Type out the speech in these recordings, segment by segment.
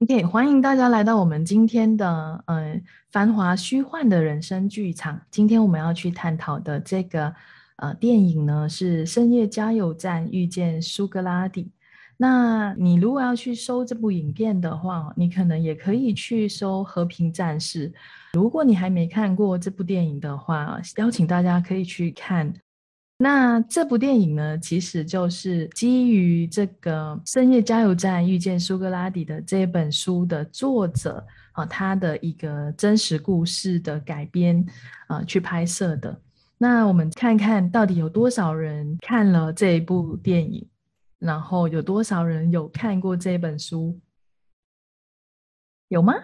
OK，欢迎大家来到我们今天的呃繁华虚幻的人生剧场。今天我们要去探讨的这个呃电影呢，是《深夜加油站遇见苏格拉底》。那你如果要去搜这部影片的话，你可能也可以去搜《和平战士》。如果你还没看过这部电影的话，邀请大家可以去看。那这部电影呢，其实就是基于这个《深夜加油站遇见苏格拉底》的这本书的作者啊，他的一个真实故事的改编啊去拍摄的。那我们看看到底有多少人看了这一部电影，然后有多少人有看过这本书？有吗？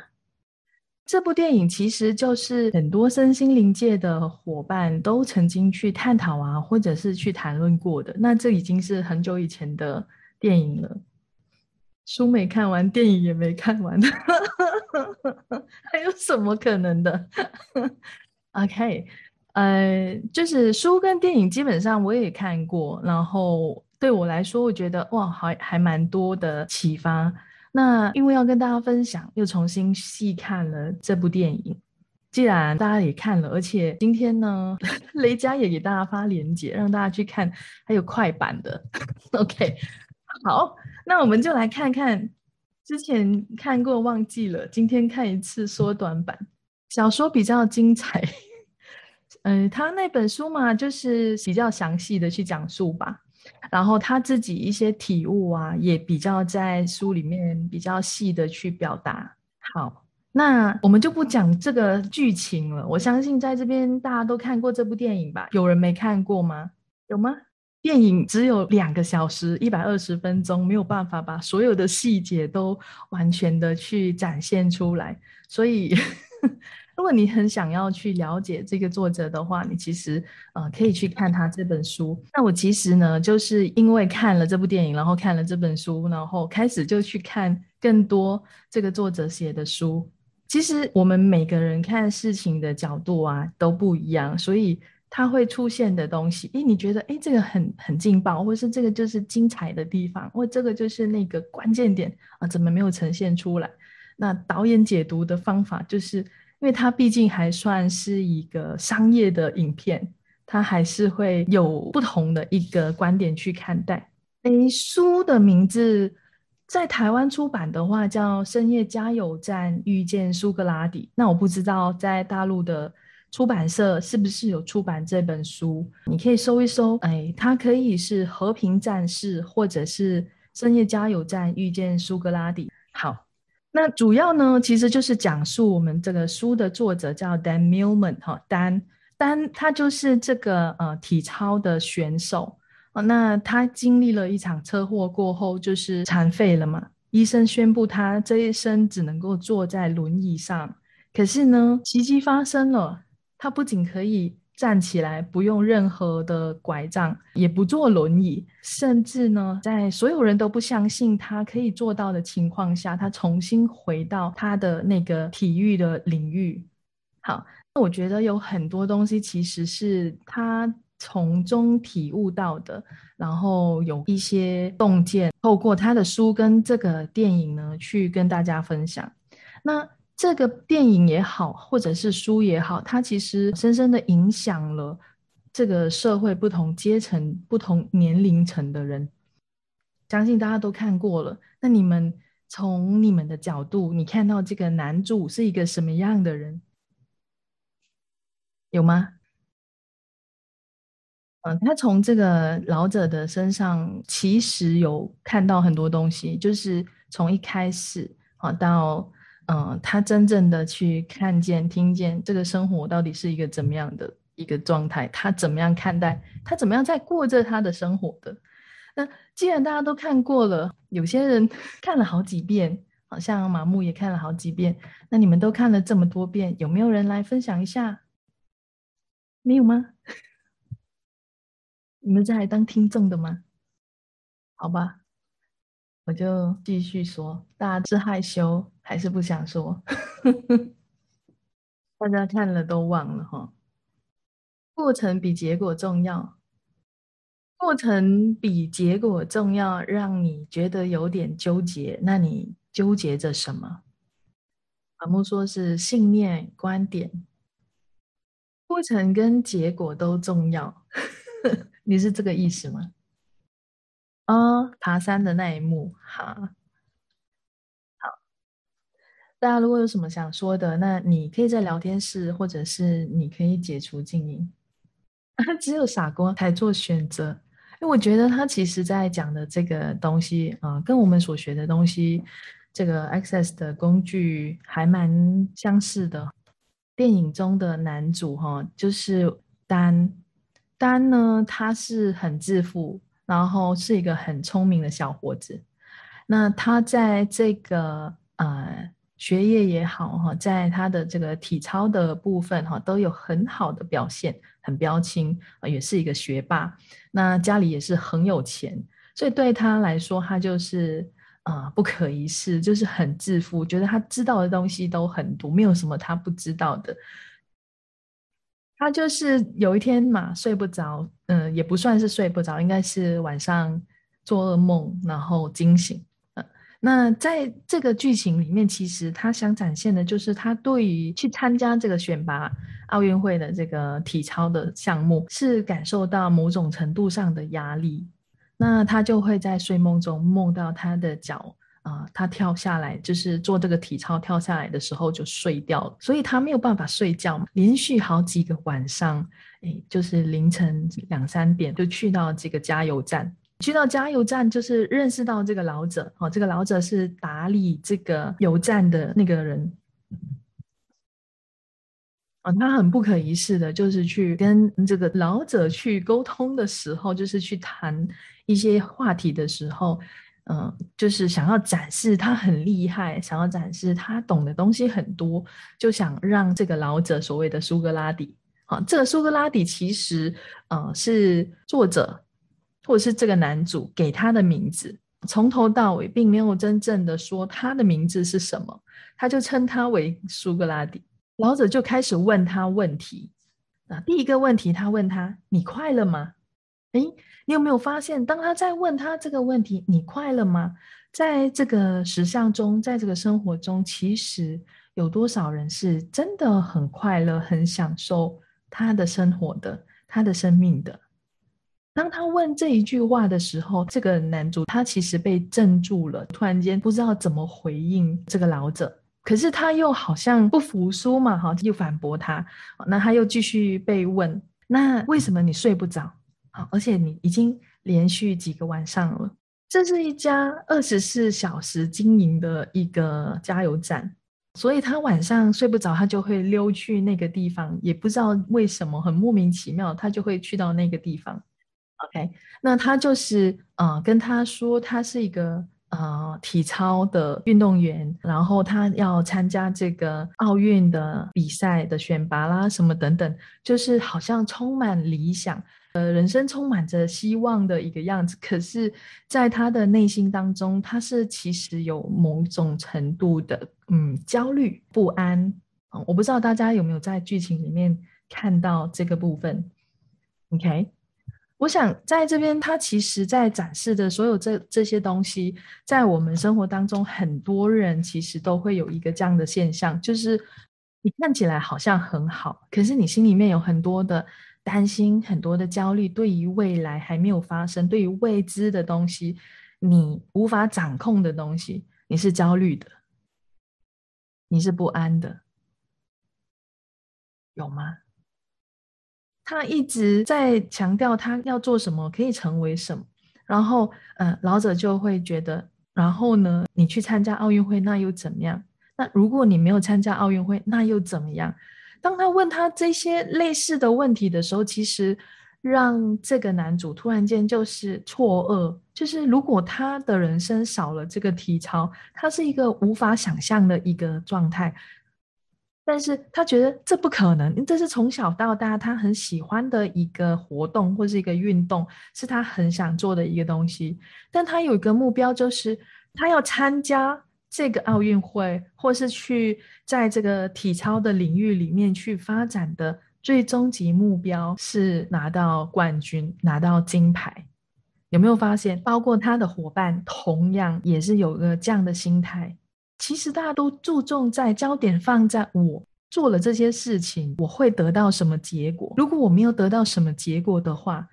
这部电影其实就是很多身心灵界的伙伴都曾经去探讨啊，或者是去谈论过的。那这已经是很久以前的电影了，书没看完，电影也没看完，还有什么可能的？OK，呃，就是书跟电影基本上我也看过，然后对我来说，我觉得哇，还还蛮多的启发。那因为要跟大家分享，又重新细看了这部电影。既然大家也看了，而且今天呢，雷佳也给大家发链接，让大家去看，还有快版的。OK，好，那我们就来看看之前看过忘记了，今天看一次缩短版。小说比较精彩，嗯，他那本书嘛，就是比较详细的去讲述吧。然后他自己一些体悟啊，也比较在书里面比较细的去表达。好，那我们就不讲这个剧情了。我相信在这边大家都看过这部电影吧？有人没看过吗？有吗？电影只有两个小时一百二十分钟，没有办法把所有的细节都完全的去展现出来，所以。如果你很想要去了解这个作者的话，你其实呃可以去看他这本书。那我其实呢，就是因为看了这部电影，然后看了这本书，然后开始就去看更多这个作者写的书。其实我们每个人看事情的角度啊都不一样，所以它会出现的东西，诶，你觉得诶这个很很劲爆，或是这个就是精彩的地方，或这个就是那个关键点啊，怎么没有呈现出来？那导演解读的方法就是。因为它毕竟还算是一个商业的影片，它还是会有不同的一个观点去看待。诶，书的名字在台湾出版的话叫《深夜加油站遇见苏格拉底》，那我不知道在大陆的出版社是不是有出版这本书，你可以搜一搜。哎，它可以是《和平战士》或者是《深夜加油站遇见苏格拉底》。好。那主要呢，其实就是讲述我们这个书的作者叫 Dan Millman 哈，丹丹他就是这个呃体操的选手啊。那他经历了一场车祸过后，就是残废了嘛。医生宣布他这一生只能够坐在轮椅上。可是呢，奇迹发生了，他不仅可以。站起来，不用任何的拐杖，也不坐轮椅，甚至呢，在所有人都不相信他可以做到的情况下，他重新回到他的那个体育的领域。好，那我觉得有很多东西其实是他从中体悟到的，然后有一些洞见，透过他的书跟这个电影呢，去跟大家分享。那。这个电影也好，或者是书也好，它其实深深的影响了这个社会不同阶层、不同年龄层的人。相信大家都看过了。那你们从你们的角度，你看到这个男主是一个什么样的人？有吗？嗯，他从这个老者的身上其实有看到很多东西，就是从一开始啊到。嗯，他真正的去看见、听见这个生活到底是一个怎么样的一个状态，他怎么样看待，他怎么样在过着他的生活的。那既然大家都看过了，有些人 看了好几遍，好像马木也看了好几遍。那你们都看了这么多遍，有没有人来分享一下？没有吗？你们这还当听众的吗？好吧。我就继续说，大家是害羞还是不想说？大家看了都忘了哈。过程比结果重要，过程比结果重要，让你觉得有点纠结，那你纠结着什么？阿木说是信念、观点、过程跟结果都重要。你是这个意思吗？哦，爬山的那一幕，哈，好。大家如果有什么想说的，那你可以在聊天室，或者是你可以解除静音。只有傻瓜才做选择，因为我觉得他其实在讲的这个东西，啊，跟我们所学的东西，这个 Access 的工具还蛮相似的。电影中的男主哈，就是丹，丹呢，他是很自负。然后是一个很聪明的小伙子，那他在这个呃学业也好哈，在他的这个体操的部分哈，都有很好的表现，很标青啊，也是一个学霸。那家里也是很有钱，所以对他来说，他就是啊不可一世，就是很自负，觉得他知道的东西都很多，没有什么他不知道的。他就是有一天嘛，睡不着，嗯，也不算是睡不着，应该是晚上做噩梦，然后惊醒。嗯，那在这个剧情里面，其实他想展现的就是他对于去参加这个选拔奥运会的这个体操的项目，是感受到某种程度上的压力。那他就会在睡梦中梦到他的脚。啊，他跳下来就是做这个体操，跳下来的时候就睡掉了，所以他没有办法睡觉，连续好几个晚上，哎，就是凌晨两三点就去到这个加油站，去到加油站就是认识到这个老者，哦，这个老者是打理这个油站的那个人，啊，他很不可一世的，就是去跟这个老者去沟通的时候，就是去谈一些话题的时候。嗯，就是想要展示他很厉害，想要展示他懂的东西很多，就想让这个老者所谓的苏格拉底，啊，这个苏格拉底其实，呃，是作者或者是这个男主给他的名字，从头到尾并没有真正的说他的名字是什么，他就称他为苏格拉底。老者就开始问他问题，啊，第一个问题他问他：你快乐吗？哎。你有没有发现，当他在问他这个问题，你快乐吗？在这个实相中，在这个生活中，其实有多少人是真的很快乐、很享受他的生活的、他的生命的？当他问这一句话的时候，这个男主他其实被镇住了，突然间不知道怎么回应这个老者，可是他又好像不服输嘛，哈，又反驳他，那他又继续被问，那为什么你睡不着？好，而且你已经连续几个晚上了。这是一家二十四小时经营的一个加油站，所以他晚上睡不着，他就会溜去那个地方，也不知道为什么，很莫名其妙，他就会去到那个地方。OK，那他就是呃跟他说，他是一个呃体操的运动员，然后他要参加这个奥运的比赛的选拔啦，什么等等，就是好像充满理想。呃，人生充满着希望的一个样子，可是，在他的内心当中，他是其实有某种程度的嗯焦虑不安啊。我不知道大家有没有在剧情里面看到这个部分。OK，我想在这边，他其实在展示的所有这这些东西，在我们生活当中，很多人其实都会有一个这样的现象，就是你看起来好像很好，可是你心里面有很多的。担心很多的焦虑，对于未来还没有发生，对于未知的东西，你无法掌控的东西，你是焦虑的，你是不安的，有吗？他一直在强调他要做什么，可以成为什么，然后，嗯，老者就会觉得，然后呢，你去参加奥运会，那又怎么样？那如果你没有参加奥运会，那又怎么样？当他问他这些类似的问题的时候，其实让这个男主突然间就是错愕，就是如果他的人生少了这个体操，他是一个无法想象的一个状态。但是他觉得这不可能，这是从小到大他很喜欢的一个活动或是一个运动，是他很想做的一个东西。但他有一个目标，就是他要参加。这个奥运会，或是去在这个体操的领域里面去发展的最终极目标是拿到冠军，拿到金牌。有没有发现，包括他的伙伴同样也是有个这样的心态？其实大家都注重在焦点放在我做了这些事情，我会得到什么结果？如果我没有得到什么结果的话，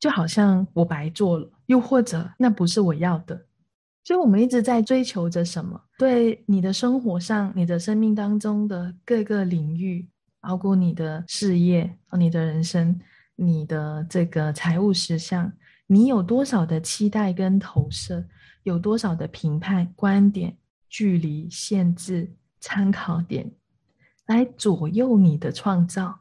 就好像我白做了，又或者那不是我要的。所以，我们一直在追求着什么？对你的生活上、你的生命当中的各个领域，包括你的事业、你的人生、你的这个财务实相，你有多少的期待跟投射？有多少的评判、观点、距离、限制、参考点，来左右你的创造？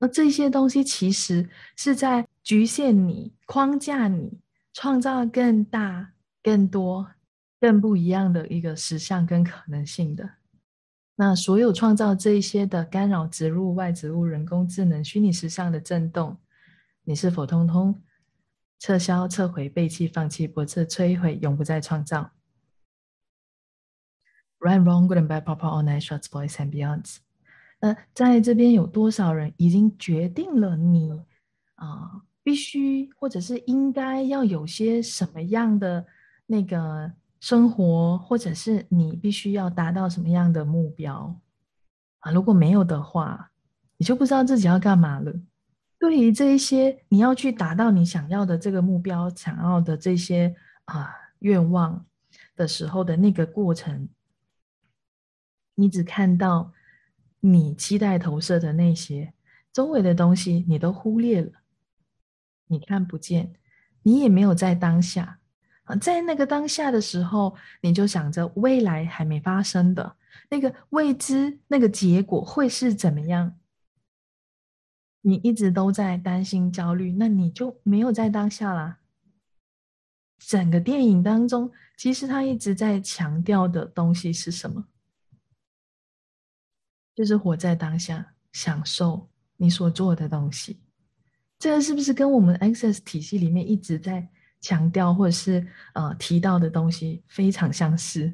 那这些东西其实是在局限你、框架你，创造更大。更多、更不一样的一个实相跟可能性的，那所有创造这一些的干扰、植入、外植物、人工智能、虚拟实相的震动，你是否通通撤销、撤回、背弃、放弃、驳斥、摧毁，永不再创造？Right, wrong, good and bad, pop, all night, shorts, boys and beyonds。那在这边有多少人已经决定了你啊，必须或者是应该要有些什么样的？那个生活，或者是你必须要达到什么样的目标啊？如果没有的话，你就不知道自己要干嘛了。对于这一些你要去达到你想要的这个目标、想要的这些啊愿望的时候的那个过程，你只看到你期待投射的那些周围的东西，你都忽略了，你看不见，你也没有在当下。在那个当下的时候，你就想着未来还没发生的那个未知，那个结果会是怎么样？你一直都在担心、焦虑，那你就没有在当下啦。整个电影当中，其实他一直在强调的东西是什么？就是活在当下，享受你所做的东西。这个是不是跟我们 Access 体系里面一直在？强调或者是呃提到的东西非常相似，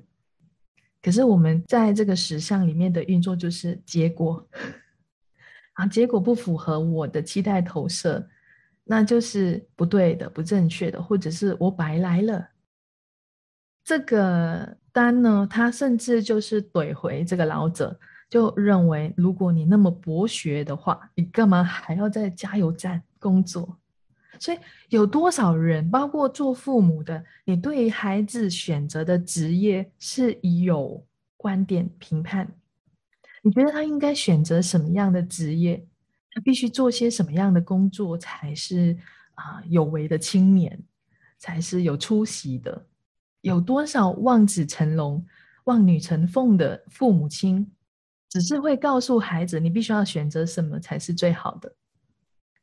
可是我们在这个实相里面的运作就是结果啊，结果不符合我的期待投射，那就是不对的、不正确的，或者是我白来了。这个单呢，他甚至就是怼回这个老者，就认为如果你那么博学的话，你干嘛还要在加油站工作？所以有多少人，包括做父母的，你对孩子选择的职业是有观点评判？你觉得他应该选择什么样的职业？他必须做些什么样的工作才是啊有为的青年，才是有出息的？有多少望子成龙、望女成凤的父母亲，只是会告诉孩子，你必须要选择什么才是最好的？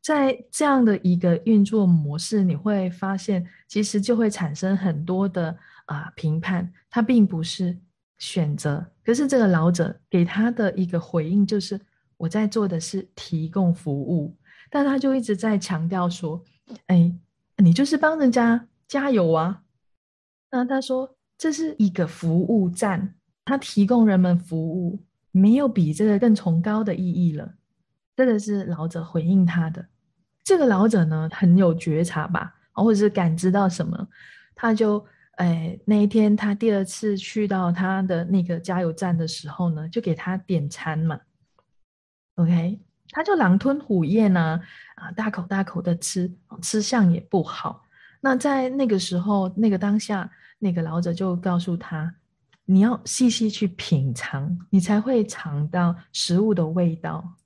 在这样的一个运作模式，你会发现，其实就会产生很多的啊评判，它并不是选择。可是这个老者给他的一个回应就是，我在做的是提供服务，但他就一直在强调说，哎，你就是帮人家加油啊。那他说这是一个服务站，他提供人们服务，没有比这个更崇高的意义了。这个是老者回应他的。这个老者呢很有觉察吧，或者是感知到什么，他就哎那一天他第二次去到他的那个加油站的时候呢，就给他点餐嘛。OK，他就狼吞虎咽呢，啊大口大口的吃，吃相也不好。那在那个时候，那个当下，那个老者就告诉他，你要细细去品尝，你才会尝到食物的味道。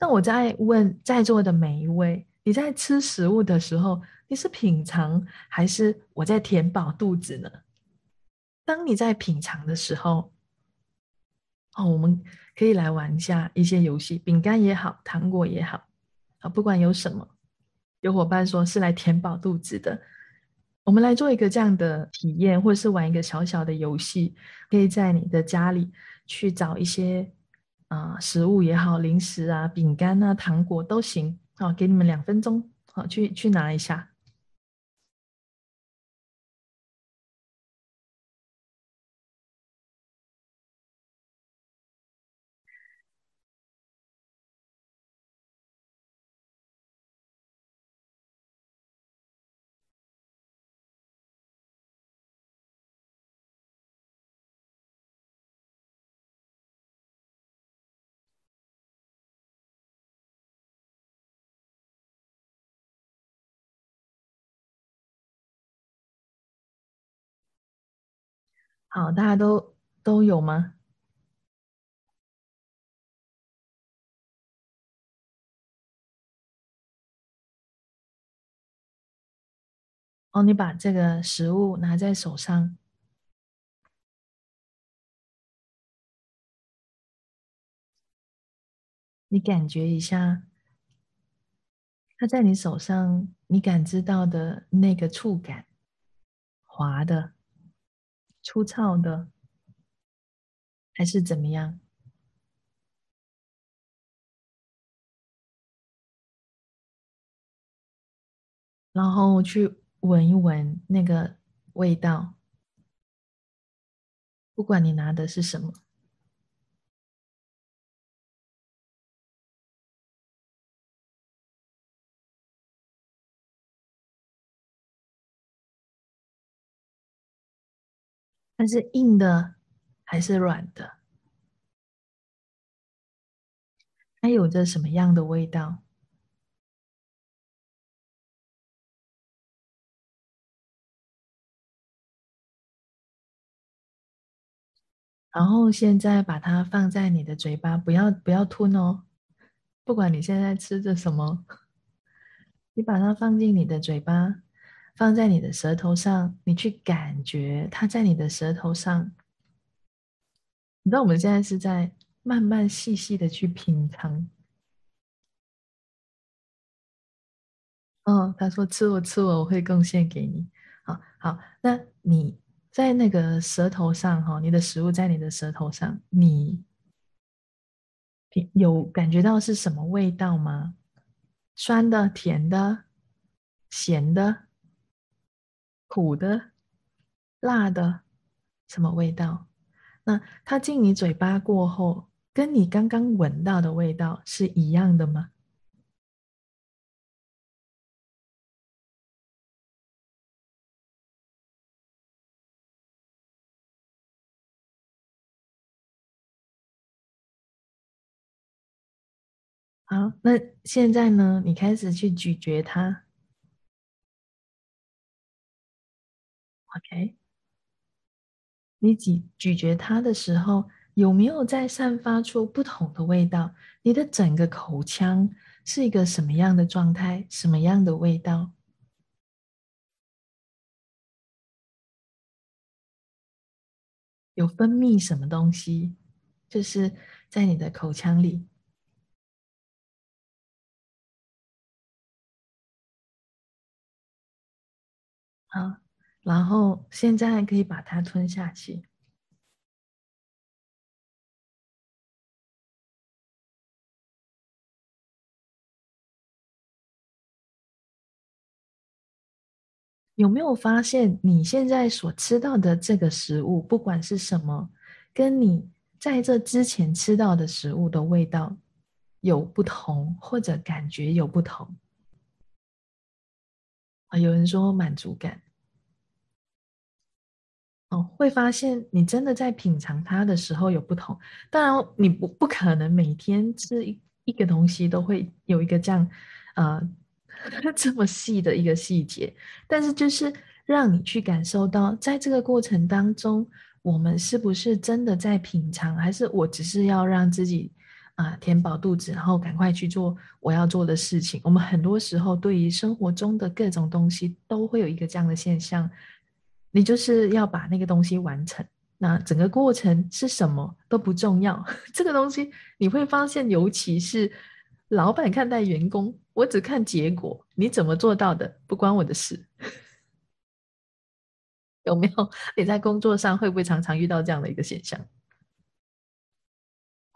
那我在问在座的每一位。你在吃食物的时候，你是品尝还是我在填饱肚子呢？当你在品尝的时候，哦，我们可以来玩一下一些游戏，饼干也好，糖果也好，啊，不管有什么，有伙伴说是来填饱肚子的，我们来做一个这样的体验，或者是玩一个小小的游戏，可以在你的家里去找一些啊食物也好，零食啊，饼干啊，糖果都行。好，给你们两分钟，好，去去拿一下。好，大家都都有吗？哦，你把这个食物拿在手上，你感觉一下，它在你手上，你感知到的那个触感，滑的、粗糙的，还是怎么样？然后去闻一闻那个味道，不管你拿的是什么。它是硬的还是软的？它有着什么样的味道？然后现在把它放在你的嘴巴，不要不要吞哦。不管你现在吃着什么，你把它放进你的嘴巴，放在你的舌头上，你去感觉它在你的舌头上。你知道我们现在是在慢慢细细的去品尝。哦，他说吃我吃我，我会贡献给你。好好，那你在那个舌头上哈，你的食物在你的舌头上，你有感觉到是什么味道吗？酸的、甜的、咸的、苦的、辣的，什么味道？那它进你嘴巴过后，跟你刚刚闻到的味道是一样的吗？好，那现在呢？你开始去咀嚼它，OK？你咀咀嚼它的时候，有没有在散发出不同的味道？你的整个口腔是一个什么样的状态？什么样的味道？有分泌什么东西？就是在你的口腔里。好，然后现在可以把它吞下去。有没有发现你现在所吃到的这个食物，不管是什么，跟你在这之前吃到的食物的味道有不同，或者感觉有不同？啊，有人说满足感。哦，会发现你真的在品尝它的时候有不同。当然，你不不可能每天吃一一个东西都会有一个这样，呃，这么细的一个细节。但是，就是让你去感受到，在这个过程当中，我们是不是真的在品尝，还是我只是要让自己啊填饱肚子，然后赶快去做我要做的事情？我们很多时候对于生活中的各种东西，都会有一个这样的现象。你就是要把那个东西完成，那整个过程是什么都不重要。这个东西你会发现，尤其是老板看待员工，我只看结果，你怎么做到的不关我的事。有没有？你在工作上会不会常常遇到这样的一个现象？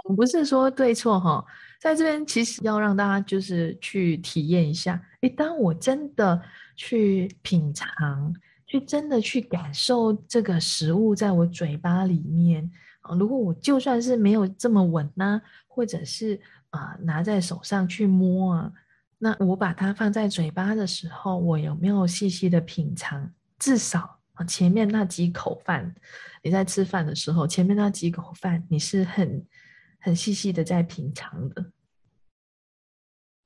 我不是说对错哈，在这边其实要让大家就是去体验一下。诶，当我真的去品尝。去真的去感受这个食物在我嘴巴里面啊！如果我就算是没有这么稳呢，或者是啊拿在手上去摸啊，那我把它放在嘴巴的时候，我有没有细细的品尝？至少啊前面那几口饭，你在吃饭的时候，前面那几口饭你是很很细细的在品尝的，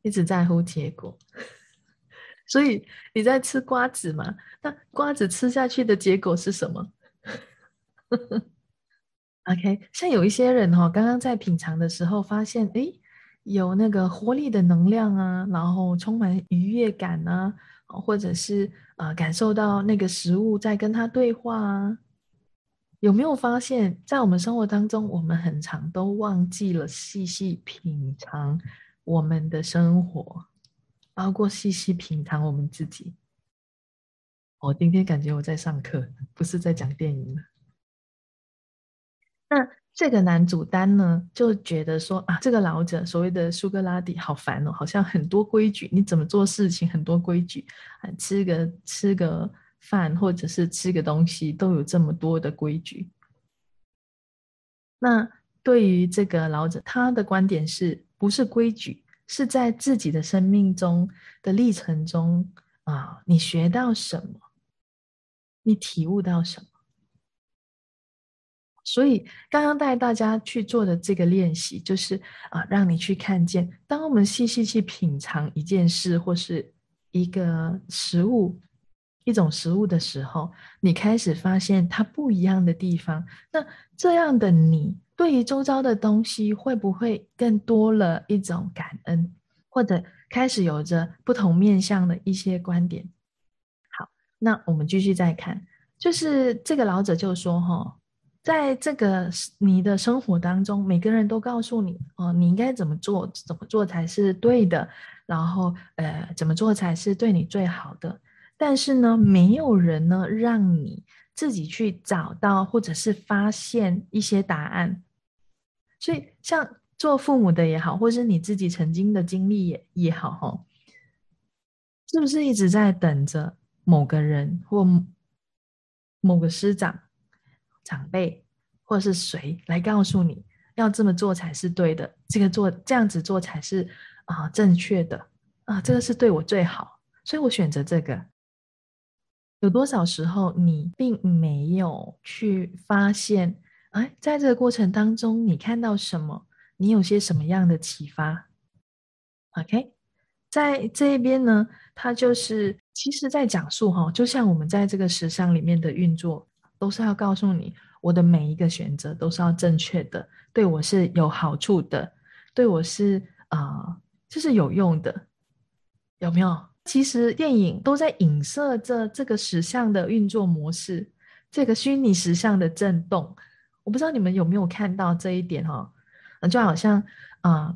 一直在乎结果。所以你在吃瓜子嘛？那瓜子吃下去的结果是什么？OK，像有一些人哈，刚刚在品尝的时候发现，哎，有那个活力的能量啊，然后充满愉悦感啊，或者是啊，感受到那个食物在跟他对话啊。有没有发现，在我们生活当中，我们很常都忘记了细细品尝我们的生活，包括细细品尝我们自己。我今天感觉我在上课，不是在讲电影了。那这个男主丹呢，就觉得说啊，这个老者所谓的苏格拉底好烦哦，好像很多规矩，你怎么做事情很多规矩，啊，吃个吃个。饭或者是吃个东西都有这么多的规矩。那对于这个老者，他的观点是不是规矩？是在自己的生命中的历程中啊，你学到什么？你体悟到什么？所以刚刚带大家去做的这个练习，就是啊，让你去看见，当我们细细去品尝一件事或是一个食物。一种食物的时候，你开始发现它不一样的地方。那这样的你，对于周遭的东西，会不会更多了一种感恩，或者开始有着不同面向的一些观点？好，那我们继续再看，就是这个老者就说：“哈，在这个你的生活当中，每个人都告诉你哦，你应该怎么做，怎么做才是对的，然后呃，怎么做才是对你最好的。”但是呢，没有人呢让你自己去找到或者是发现一些答案。所以，像做父母的也好，或是你自己曾经的经历也也好，哈，是不是一直在等着某个人或某个师长、长辈，或是谁来告诉你要这么做才是对的？这个做这样子做才是啊正确的啊，这个是对我最好，所以我选择这个。有多少时候你并没有去发现？哎，在这个过程当中，你看到什么？你有些什么样的启发？OK，在这一边呢，他就是其实在讲述哈，就像我们在这个时尚里面的运作，都是要告诉你，我的每一个选择都是要正确的，对我是有好处的，对我是啊，就是有用的，有没有？其实电影都在影射着这个石像的运作模式，这个虚拟石像的震动。我不知道你们有没有看到这一点哈？就好像啊，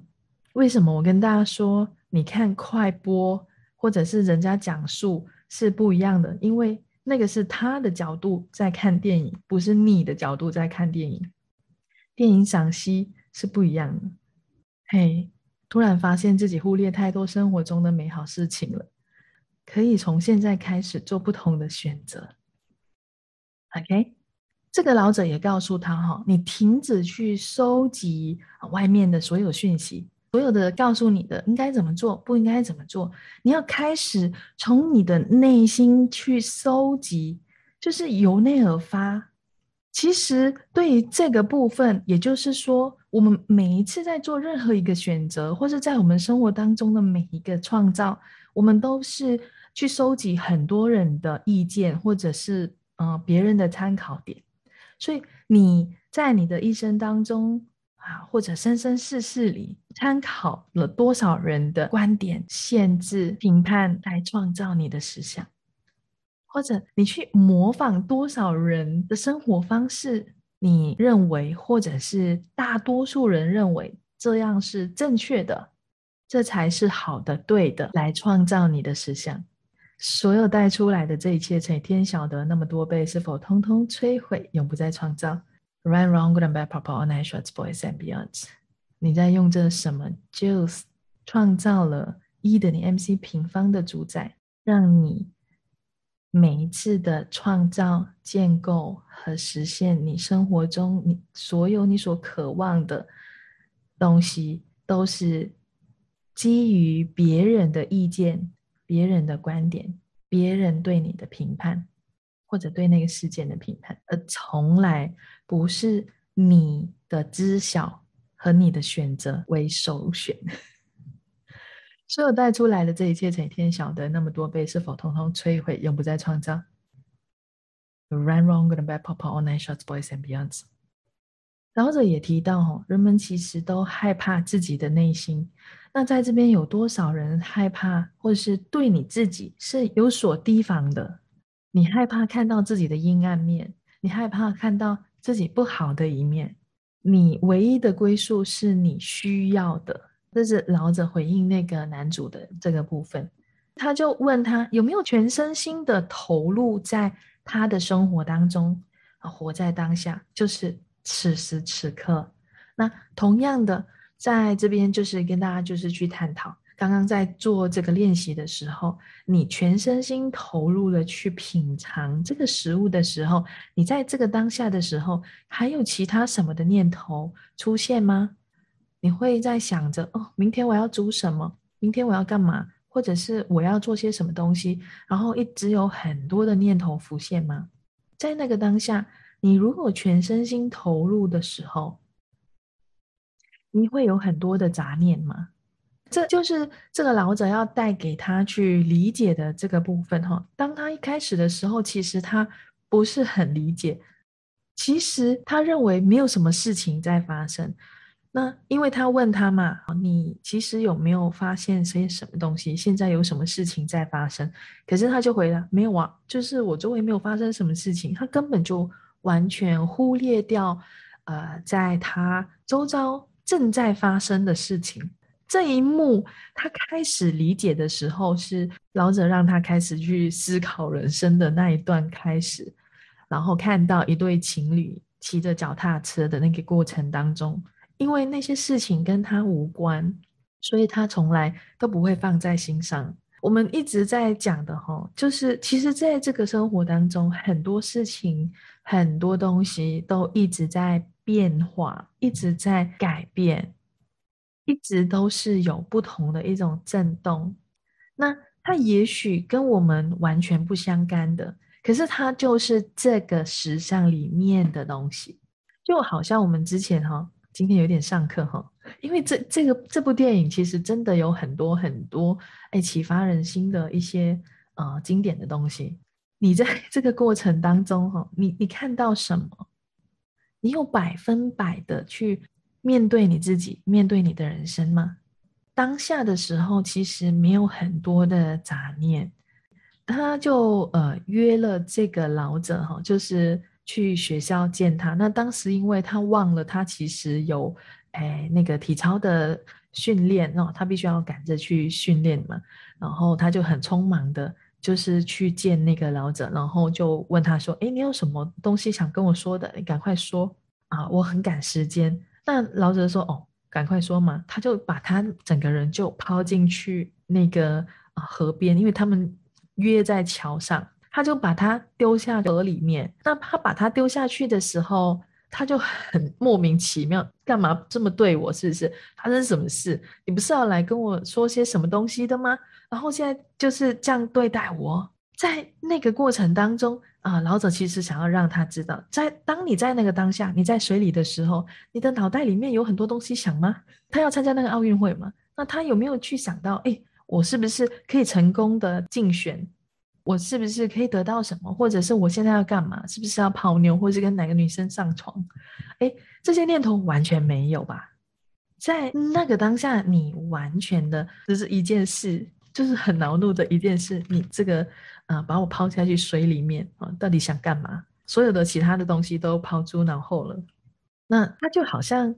为什么我跟大家说，你看快播或者是人家讲述是不一样的？因为那个是他的角度在看电影，不是你的角度在看电影。电影赏析是不一样的。嘿，突然发现自己忽略太多生活中的美好事情了。可以从现在开始做不同的选择。OK，这个老者也告诉他哈，你停止去收集外面的所有讯息，所有的告诉你的应该怎么做，不应该怎么做，你要开始从你的内心去收集，就是由内而发。其实对于这个部分，也就是说，我们每一次在做任何一个选择，或是在我们生活当中的每一个创造。我们都是去收集很多人的意见，或者是呃别人的参考点，所以你在你的一生当中啊，或者生生世世里，参考了多少人的观点、限制、评判来创造你的实相，或者你去模仿多少人的生活方式，你认为或者是大多数人认为这样是正确的。这才是好的、对的，来创造你的实相。所有带出来的这一切，以天晓得那么多倍，是否通通摧毁，永不再创造？Right, wrong, good and bad, purple, all night, shorts, boys and beyonds。你在用这什么？Juice 创造了一等于 MC 平方的主宰，让你每一次的创造、建构和实现你生活中你所有你所渴望的东西，都是。基于别人的意见、别人的观点、别人对你的评判，或者对那个事件的评判，而从来不是你的知晓和你的选择为首选。所有带出来的这一切，成天晓得那么多倍，是否通通摧毁，永不再创造 Run, run, gonna back, pop, all night shots, boys and beyonds。老者也提到，哈，人们其实都害怕自己的内心。那在这边有多少人害怕，或者是对你自己是有所提防的？你害怕看到自己的阴暗面，你害怕看到自己不好的一面。你唯一的归宿是你需要的。这是老者回应那个男主的这个部分。他就问他有没有全身心的投入在他的生活当中，活在当下，就是。此时此刻，那同样的，在这边就是跟大家就是去探讨，刚刚在做这个练习的时候，你全身心投入的去品尝这个食物的时候，你在这个当下的时候，还有其他什么的念头出现吗？你会在想着哦，明天我要煮什么？明天我要干嘛？或者是我要做些什么东西？然后一直有很多的念头浮现吗？在那个当下。你如果全身心投入的时候，你会有很多的杂念吗？这就是这个老者要带给他去理解的这个部分哈。当他一开始的时候，其实他不是很理解，其实他认为没有什么事情在发生。那因为他问他嘛，你其实有没有发现些什么东西？现在有什么事情在发生？可是他就回答没有啊，就是我周围没有发生什么事情，他根本就。完全忽略掉，呃，在他周遭正在发生的事情。这一幕，他开始理解的时候，是老者让他开始去思考人生的那一段开始。然后看到一对情侣骑着脚踏车的那个过程当中，因为那些事情跟他无关，所以他从来都不会放在心上。我们一直在讲的哈，就是其实在这个生活当中，很多事情、很多东西都一直在变化，一直在改变，一直都是有不同的一种震动。那它也许跟我们完全不相干的，可是它就是这个时尚里面的东西，就好像我们之前哈。今天有点上课哈，因为这这个这部电影其实真的有很多很多哎启发人心的一些呃经典的东西。你在 这个过程当中哈，你你看到什么？你有百分百的去面对你自己，面对你的人生吗？当下的时候其实没有很多的杂念，他就呃约了这个老者哈，就是。去学校见他，那当时因为他忘了他其实有哎那个体操的训练哦，他必须要赶着去训练嘛，然后他就很匆忙的，就是去见那个老者，然后就问他说：“哎，你有什么东西想跟我说的？你赶快说啊，我很赶时间。”那老者说：“哦，赶快说嘛。”他就把他整个人就抛进去那个啊河边，因为他们约在桥上。他就把他丢下河里面。那他把他丢下去的时候，他就很莫名其妙，干嘛这么对我？是不是发生什么事？你不是要来跟我说些什么东西的吗？然后现在就是这样对待我。在那个过程当中啊，老者其实想要让他知道，在当你在那个当下，你在水里的时候，你的脑袋里面有很多东西想吗？他要参加那个奥运会吗？那他有没有去想到，哎，我是不是可以成功的竞选？我是不是可以得到什么，或者是我现在要干嘛？是不是要泡妞，或者是跟哪个女生上床？哎，这些念头完全没有吧？在那个当下，你完全的就是一件事，就是很恼怒的一件事。你这个啊，把我抛下去水里面啊，到底想干嘛？所有的其他的东西都抛诸脑后了。那他就好像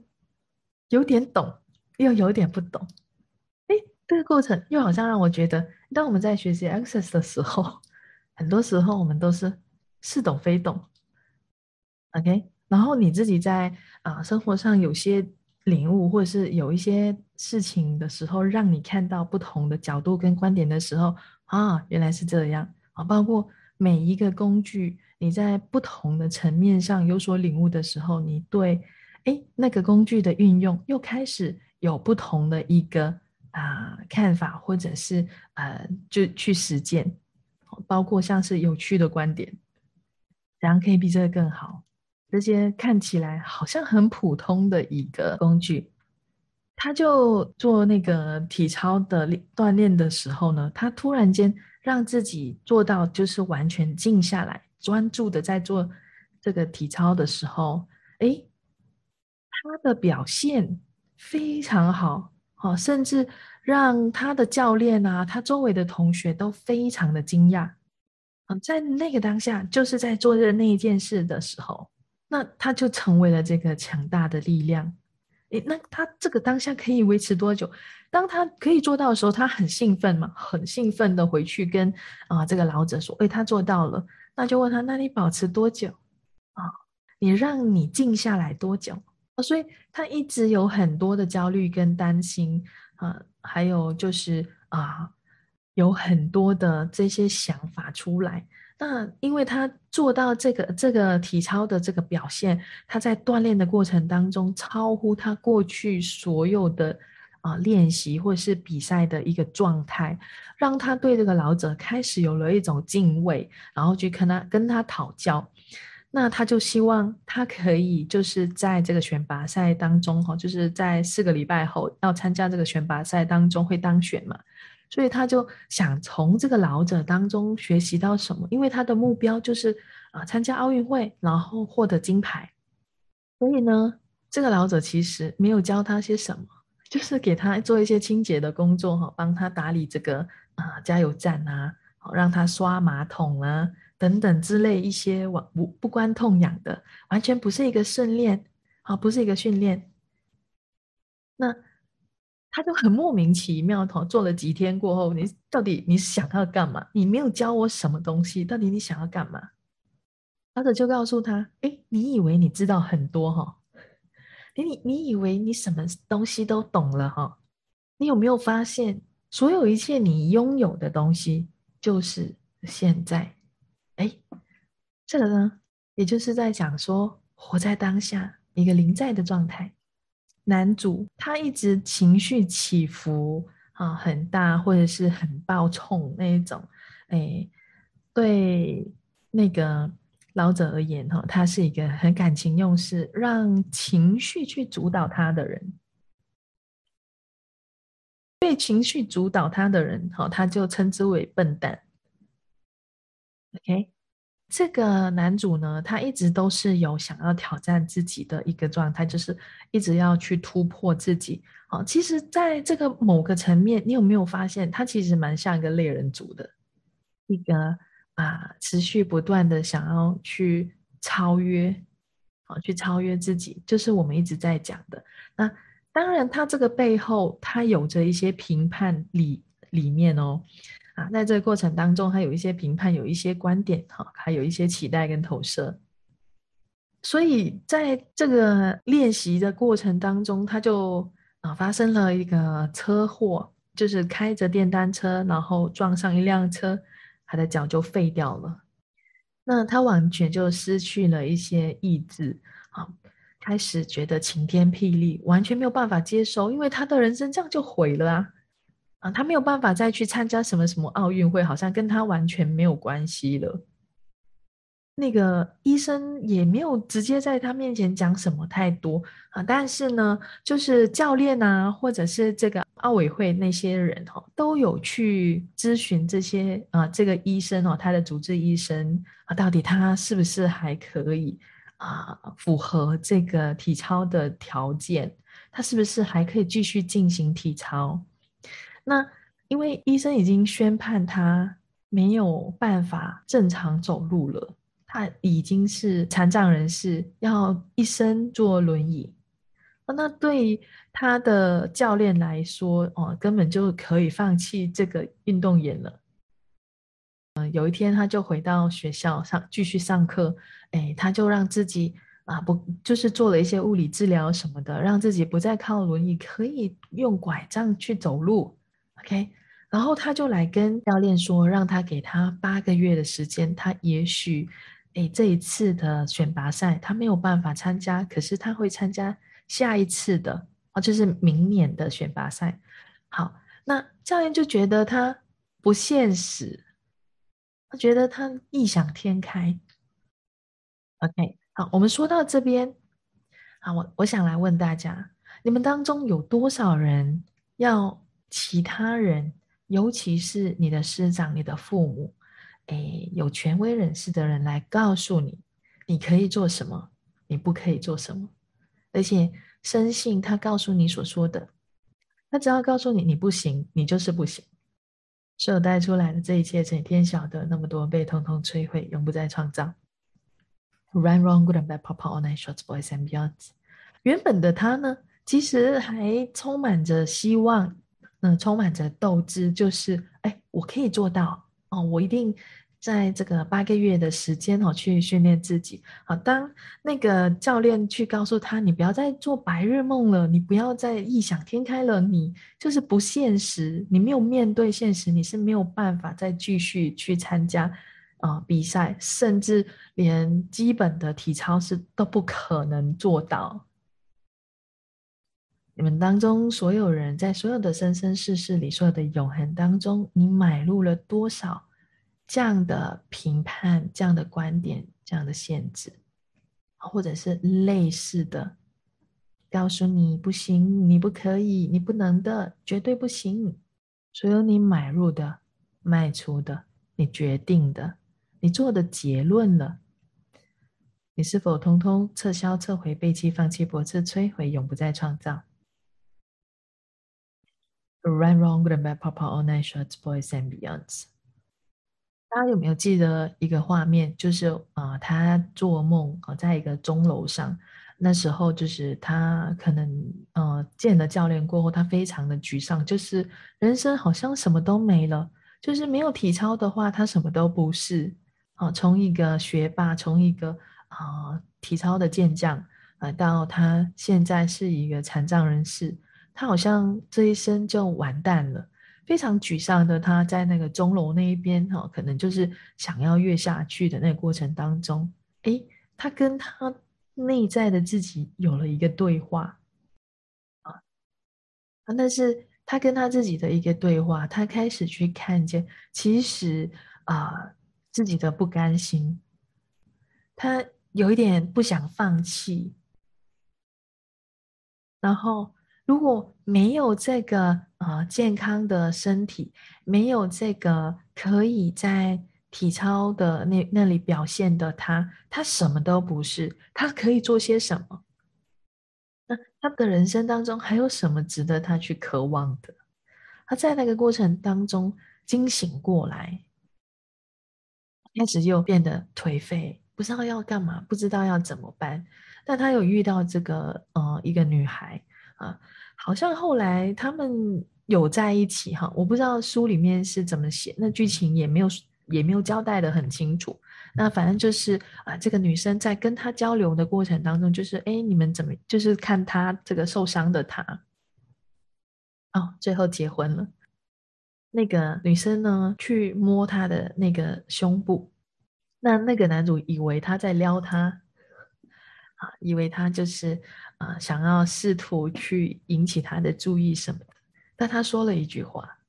有点懂，又有点不懂。这个过程又好像让我觉得。当我们在学习 Access 的时候，很多时候我们都是似懂非懂，OK。然后你自己在啊生活上有些领悟，或者是有一些事情的时候，让你看到不同的角度跟观点的时候，啊，原来是这样啊。包括每一个工具，你在不同的层面上有所领悟的时候，你对哎那个工具的运用又开始有不同的一个。啊，看法或者是呃，就去实践，包括像是有趣的观点，怎样可以比这个更好？这些看起来好像很普通的一个工具，他就做那个体操的锻炼的时候呢，他突然间让自己做到就是完全静下来，专注的在做这个体操的时候，哎，他的表现非常好，哦，甚至让他的教练啊，他周围的同学都非常的惊讶。啊，在那个当下，就是在做的那一件事的时候，那他就成为了这个强大的力量。诶，那他这个当下可以维持多久？当他可以做到的时候，他很兴奋嘛，很兴奋的回去跟啊这个老者说：“诶，他做到了。”那就问他：“那你保持多久？啊，你让你静下来多久？”所以他一直有很多的焦虑跟担心啊，还有就是啊。有很多的这些想法出来，那因为他做到这个这个体操的这个表现，他在锻炼的过程当中超乎他过去所有的啊练习或是比赛的一个状态，让他对这个老者开始有了一种敬畏，然后去跟他跟他讨教，那他就希望他可以就是在这个选拔赛当中哈，就是在四个礼拜后要参加这个选拔赛当中会当选嘛。所以他就想从这个老者当中学习到什么？因为他的目标就是啊参加奥运会，然后获得金牌。所以呢，这个老者其实没有教他些什么，就是给他做一些清洁的工作哈，帮他打理这个啊加油站啊，让他刷马桶啊等等之类一些不不不关痛痒的，完全不是一个训练啊，不是一个训练。那。他就很莫名其妙，哈，做了几天过后，你到底你想要干嘛？你没有教我什么东西，到底你想要干嘛？老者就告诉他：“哎，你以为你知道很多哈？你你你以为你什么东西都懂了哈？你有没有发现，所有一切你拥有的东西就是现在？这个呢，也就是在讲说，活在当下，一个临在的状态。”男主他一直情绪起伏啊很大，或者是很暴冲那一种，哎，对那个老者而言哈，他是一个很感情用事，让情绪去主导他的人。被情绪主导他的人哈，他就称之为笨蛋。OK。这个男主呢，他一直都是有想要挑战自己的一个状态，就是一直要去突破自己。哦，其实，在这个某个层面，你有没有发现，他其实蛮像一个猎人族的，一个啊，持续不断的想要去超越，啊，去超越自己，就是我们一直在讲的。那当然，他这个背后，他有着一些评判理理念哦。啊，在这个过程当中，他有一些评判，有一些观点，哈，还有一些期待跟投射。所以在这个练习的过程当中，他就啊发生了一个车祸，就是开着电单车，然后撞上一辆车，他的脚就废掉了。那他完全就失去了一些意志，啊，开始觉得晴天霹雳，完全没有办法接受，因为他的人生这样就毁了啊。啊，他没有办法再去参加什么什么奥运会，好像跟他完全没有关系了。那个医生也没有直接在他面前讲什么太多啊，但是呢，就是教练啊，或者是这个奥委会那些人哦，都有去咨询这些啊，这个医生哦，他的主治医生啊，到底他是不是还可以啊，符合这个体操的条件？他是不是还可以继续进行体操？那因为医生已经宣判他没有办法正常走路了，他已经是残障人士，要一生坐轮椅。那对于他的教练来说，哦，根本就可以放弃这个运动员了。嗯，有一天他就回到学校上继续上课，哎，他就让自己啊不就是做了一些物理治疗什么的，让自己不再靠轮椅，可以用拐杖去走路。OK，然后他就来跟教练说，让他给他八个月的时间。他也许，哎，这一次的选拔赛他没有办法参加，可是他会参加下一次的哦，就是明年的选拔赛。好，那教练就觉得他不现实，他觉得他异想天开。OK，好，我们说到这边，好，我我想来问大家，你们当中有多少人要？其他人，尤其是你的师长、你的父母，诶有权威人士的人来告诉你，你可以做什么，你不可以做什么，而且深信他告诉你所说的，他只要告诉你你不行，你就是不行。所有带出来的这一切，整天晓得那么多被通通摧毁，永不再创造。Run, wrong, good and bad, pop, all night, shorts, boys and beyond。原本的他呢，其实还充满着希望，嗯，充满着斗志，就是哎，我可以做到哦，我一定。在这个八个月的时间哦，去训练自己。好，当那个教练去告诉他，你不要再做白日梦了，你不要再异想天开了，你就是不现实，你没有面对现实，你是没有办法再继续去参加啊比赛，甚至连基本的体操是都不可能做到。你们当中所有人在所有的生生世世里，所有的永恒当中，你买入了多少？这样的评判、这样的观点、这样的限制，或者是类似的，告诉你不行，你不可以，你不能的，绝对不行。所有你买入的、卖出的、你决定的、你做的结论了，你是否通通撤销、撤回、背弃、放弃、驳斥、摧毁，永不再创造？Run wrong, good and bad, pop out all night, shorts, boys and beyonds. 大家有没有记得一个画面？就是啊，他做梦啊，在一个钟楼上。那时候就是他可能呃见了教练过后，他非常的沮丧，就是人生好像什么都没了。就是没有体操的话，他什么都不是。啊，从一个学霸，从一个啊体操的健将啊，到他现在是一个残障人士，他好像这一生就完蛋了。非常沮丧的他，在那个钟楼那一边，哈，可能就是想要跃下去的那个过程当中，诶，他跟他内在的自己有了一个对话，啊，啊，但是他跟他自己的一个对话，他开始去看见，其实啊，自己的不甘心，他有一点不想放弃，然后。如果没有这个呃健康的身体，没有这个可以在体操的那那里表现的他，他什么都不是。他可以做些什么？那他的人生当中还有什么值得他去渴望的？他在那个过程当中惊醒过来，开始又变得颓废，不知道要干嘛，不知道要怎么办。但他有遇到这个呃一个女孩。啊，好像后来他们有在一起哈，我不知道书里面是怎么写，那剧情也没有也没有交代的很清楚。那反正就是啊，这个女生在跟他交流的过程当中，就是哎，你们怎么就是看他这个受伤的他，哦，最后结婚了。那个女生呢，去摸他的那个胸部，那那个男主以为他在撩他，啊，以为他就是。啊，想要试图去引起他的注意什么的，但他说了一句话：“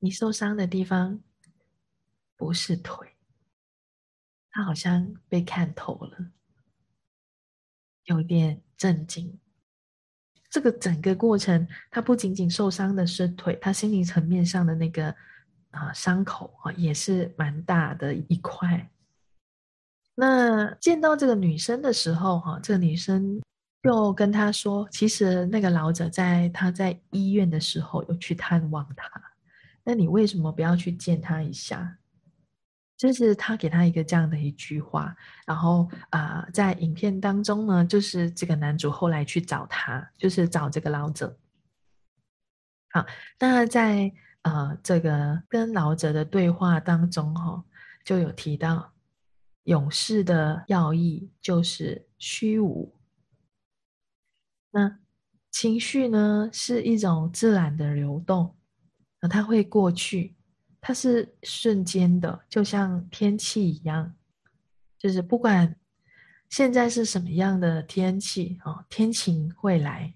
你受伤的地方不是腿。”他好像被看透了，有点震惊。这个整个过程，他不仅仅受伤的是腿，他心灵层面上的那个啊伤口啊，也是蛮大的一块。那见到这个女生的时候，哈，这个女生就跟他说：“其实那个老者在他在医院的时候有去探望他，那你为什么不要去见他一下？”就是他给他一个这样的一句话。然后啊，在影片当中呢，就是这个男主后来去找他，就是找这个老者。好，那在呃这个跟老者的对话当中，哈，就有提到。勇士的要义就是虚无。那情绪呢，是一种自然的流动，那它会过去，它是瞬间的，就像天气一样，就是不管现在是什么样的天气哦，天晴会来。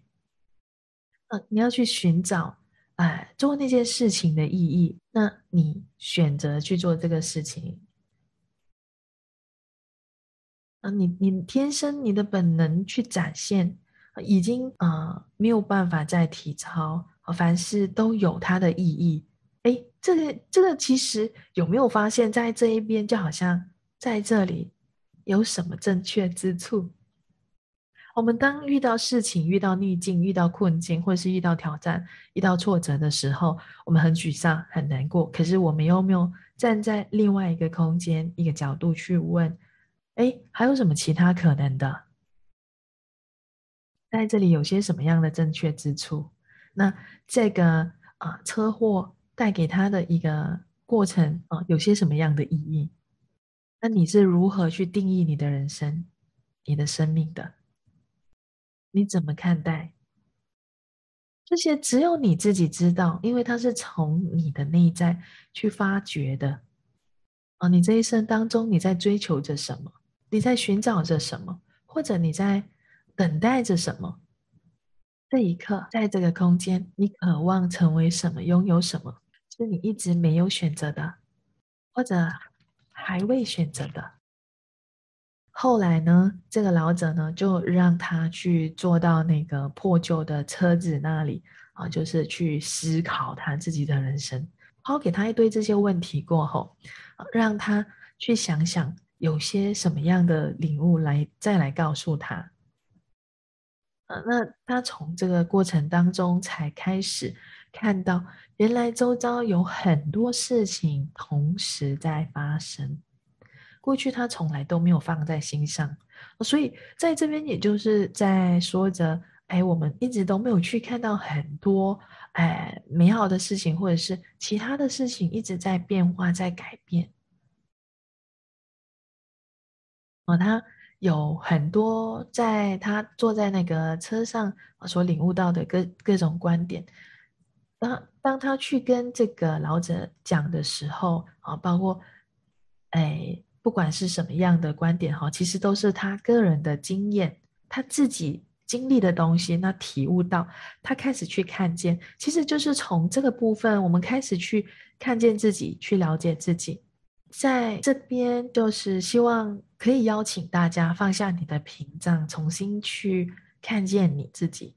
嗯，你要去寻找，哎，做那件事情的意义，那你选择去做这个事情。你你天生你的本能去展现，已经啊没有办法再体操，凡事都有它的意义。哎，这个这个其实有没有发现，在这一边就好像在这里有什么正确之处？我们当遇到事情、遇到逆境、遇到困境，或者是遇到挑战、遇到挫折的时候，我们很沮丧、很难过。可是我们有没有站在另外一个空间、一个角度去问？哎，还有什么其他可能的？在这里有些什么样的正确之处？那这个啊，车祸带给他的一个过程啊，有些什么样的意义？那你是如何去定义你的人生、你的生命的？你怎么看待这些？只有你自己知道，因为它是从你的内在去发掘的。啊，你这一生当中，你在追求着什么？你在寻找着什么？或者你在等待着什么？这一刻，在这个空间，你渴望成为什么？拥有什么？是你一直没有选择的，或者还未选择的。后来呢，这个老者呢，就让他去坐到那个破旧的车子那里啊，就是去思考他自己的人生。抛给他一堆这些问题过后，让他去想想有些什么样的领悟来再来告诉他。呃，那他从这个过程当中才开始看到，原来周遭有很多事情同时在发生。过去他从来都没有放在心上，所以在这边也就是在说着，哎，我们一直都没有去看到很多哎美好的事情，或者是其他的事情一直在变化，在改变。哦，他有很多在他坐在那个车上所领悟到的各各种观点。当当他去跟这个老者讲的时候，啊，包括哎。不管是什么样的观点哈，其实都是他个人的经验，他自己经历的东西，那体悟到，他开始去看见，其实就是从这个部分，我们开始去看见自己，去了解自己。在这边，就是希望可以邀请大家放下你的屏障，重新去看见你自己。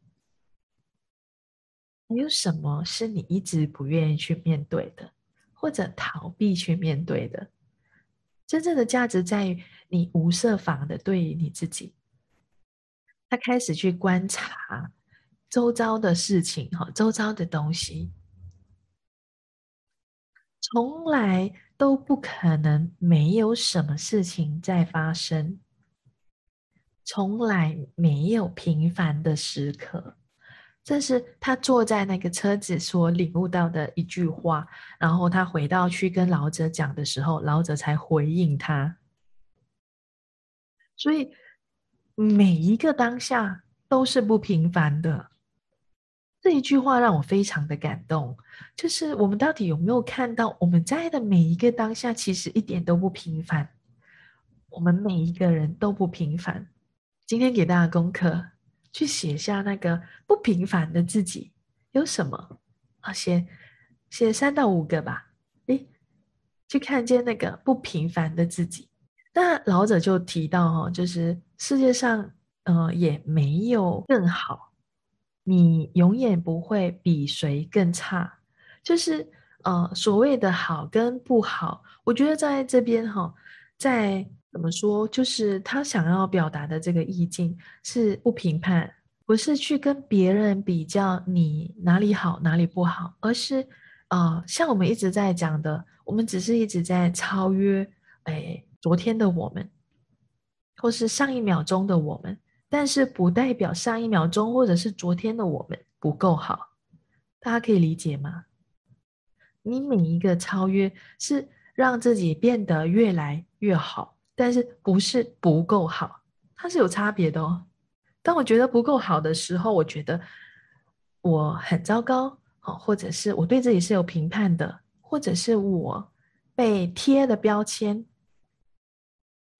有什么是你一直不愿意去面对的，或者逃避去面对的？真正的价值在于你无设防的对于你自己，他开始去观察周遭的事情，哈，周遭的东西，从来都不可能没有什么事情在发生，从来没有平凡的时刻。这是他坐在那个车子所领悟到的一句话，然后他回到去跟老者讲的时候，老者才回应他。所以每一个当下都是不平凡的。这一句话让我非常的感动，就是我们到底有没有看到我们在的每一个当下，其实一点都不平凡。我们每一个人都不平凡。今天给大家功课。去写下那个不平凡的自己有什么啊？写写三到五个吧。诶，去看见那个不平凡的自己。那老者就提到哈，就是世界上呃也没有更好，你永远不会比谁更差。就是呃所谓的好跟不好，我觉得在这边哈，在。怎么说？就是他想要表达的这个意境是不评判，不是去跟别人比较你哪里好哪里不好，而是啊，像我们一直在讲的，我们只是一直在超越哎昨天的我们，或是上一秒钟的我们，但是不代表上一秒钟或者是昨天的我们不够好，大家可以理解吗？你每一个超越是让自己变得越来越好。但是不是不够好，它是有差别的哦。当我觉得不够好的时候，我觉得我很糟糕，哦，或者是我对自己是有评判的，或者是我被贴的标签。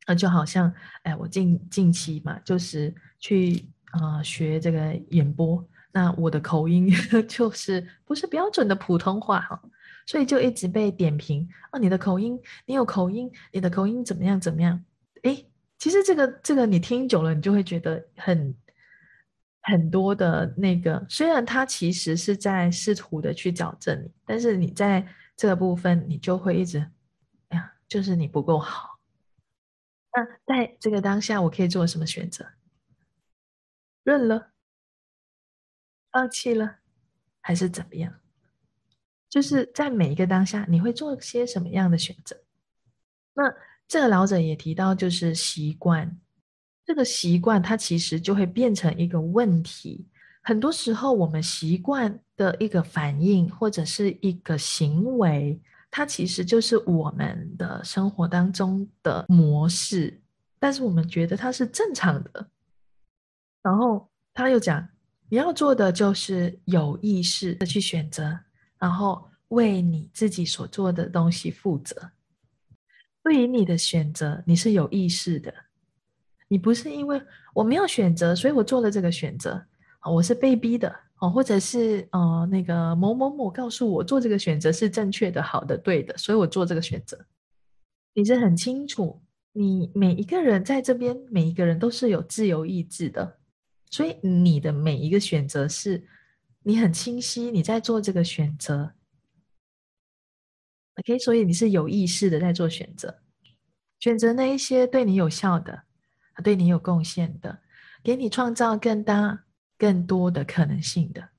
那就好像，哎，我近近期嘛，就是去啊学这个演播，那我的口音 就是不是标准的普通话，哈。所以就一直被点评啊！你的口音，你有口音，你的口音怎么样？怎么样？哎，其实这个这个你听久了，你就会觉得很很多的那个，虽然他其实是在试图的去矫正你，但是你在这个部分，你就会一直，哎呀，就是你不够好。那在这个当下，我可以做什么选择？认了，放弃了，还是怎么样？就是在每一个当下，你会做些什么样的选择？那这个老者也提到，就是习惯。这个习惯，它其实就会变成一个问题。很多时候，我们习惯的一个反应或者是一个行为，它其实就是我们的生活当中的模式，但是我们觉得它是正常的。然后他又讲，你要做的就是有意识的去选择，然后为你自己所做的东西负责。对于你的选择，你是有意识的。你不是因为我没有选择，所以我做了这个选择啊，我是被逼的哦，或者是呃那个某某某告诉我做这个选择是正确的、好的、对的，所以我做这个选择。你是很清楚，你每一个人在这边，每一个人都是有自由意志的，所以你的每一个选择是你很清晰你在做这个选择。OK，所以你是有意识的在做选择，选择那一些对你有效的。对你有贡献的，给你创造更大、更多的可能性的，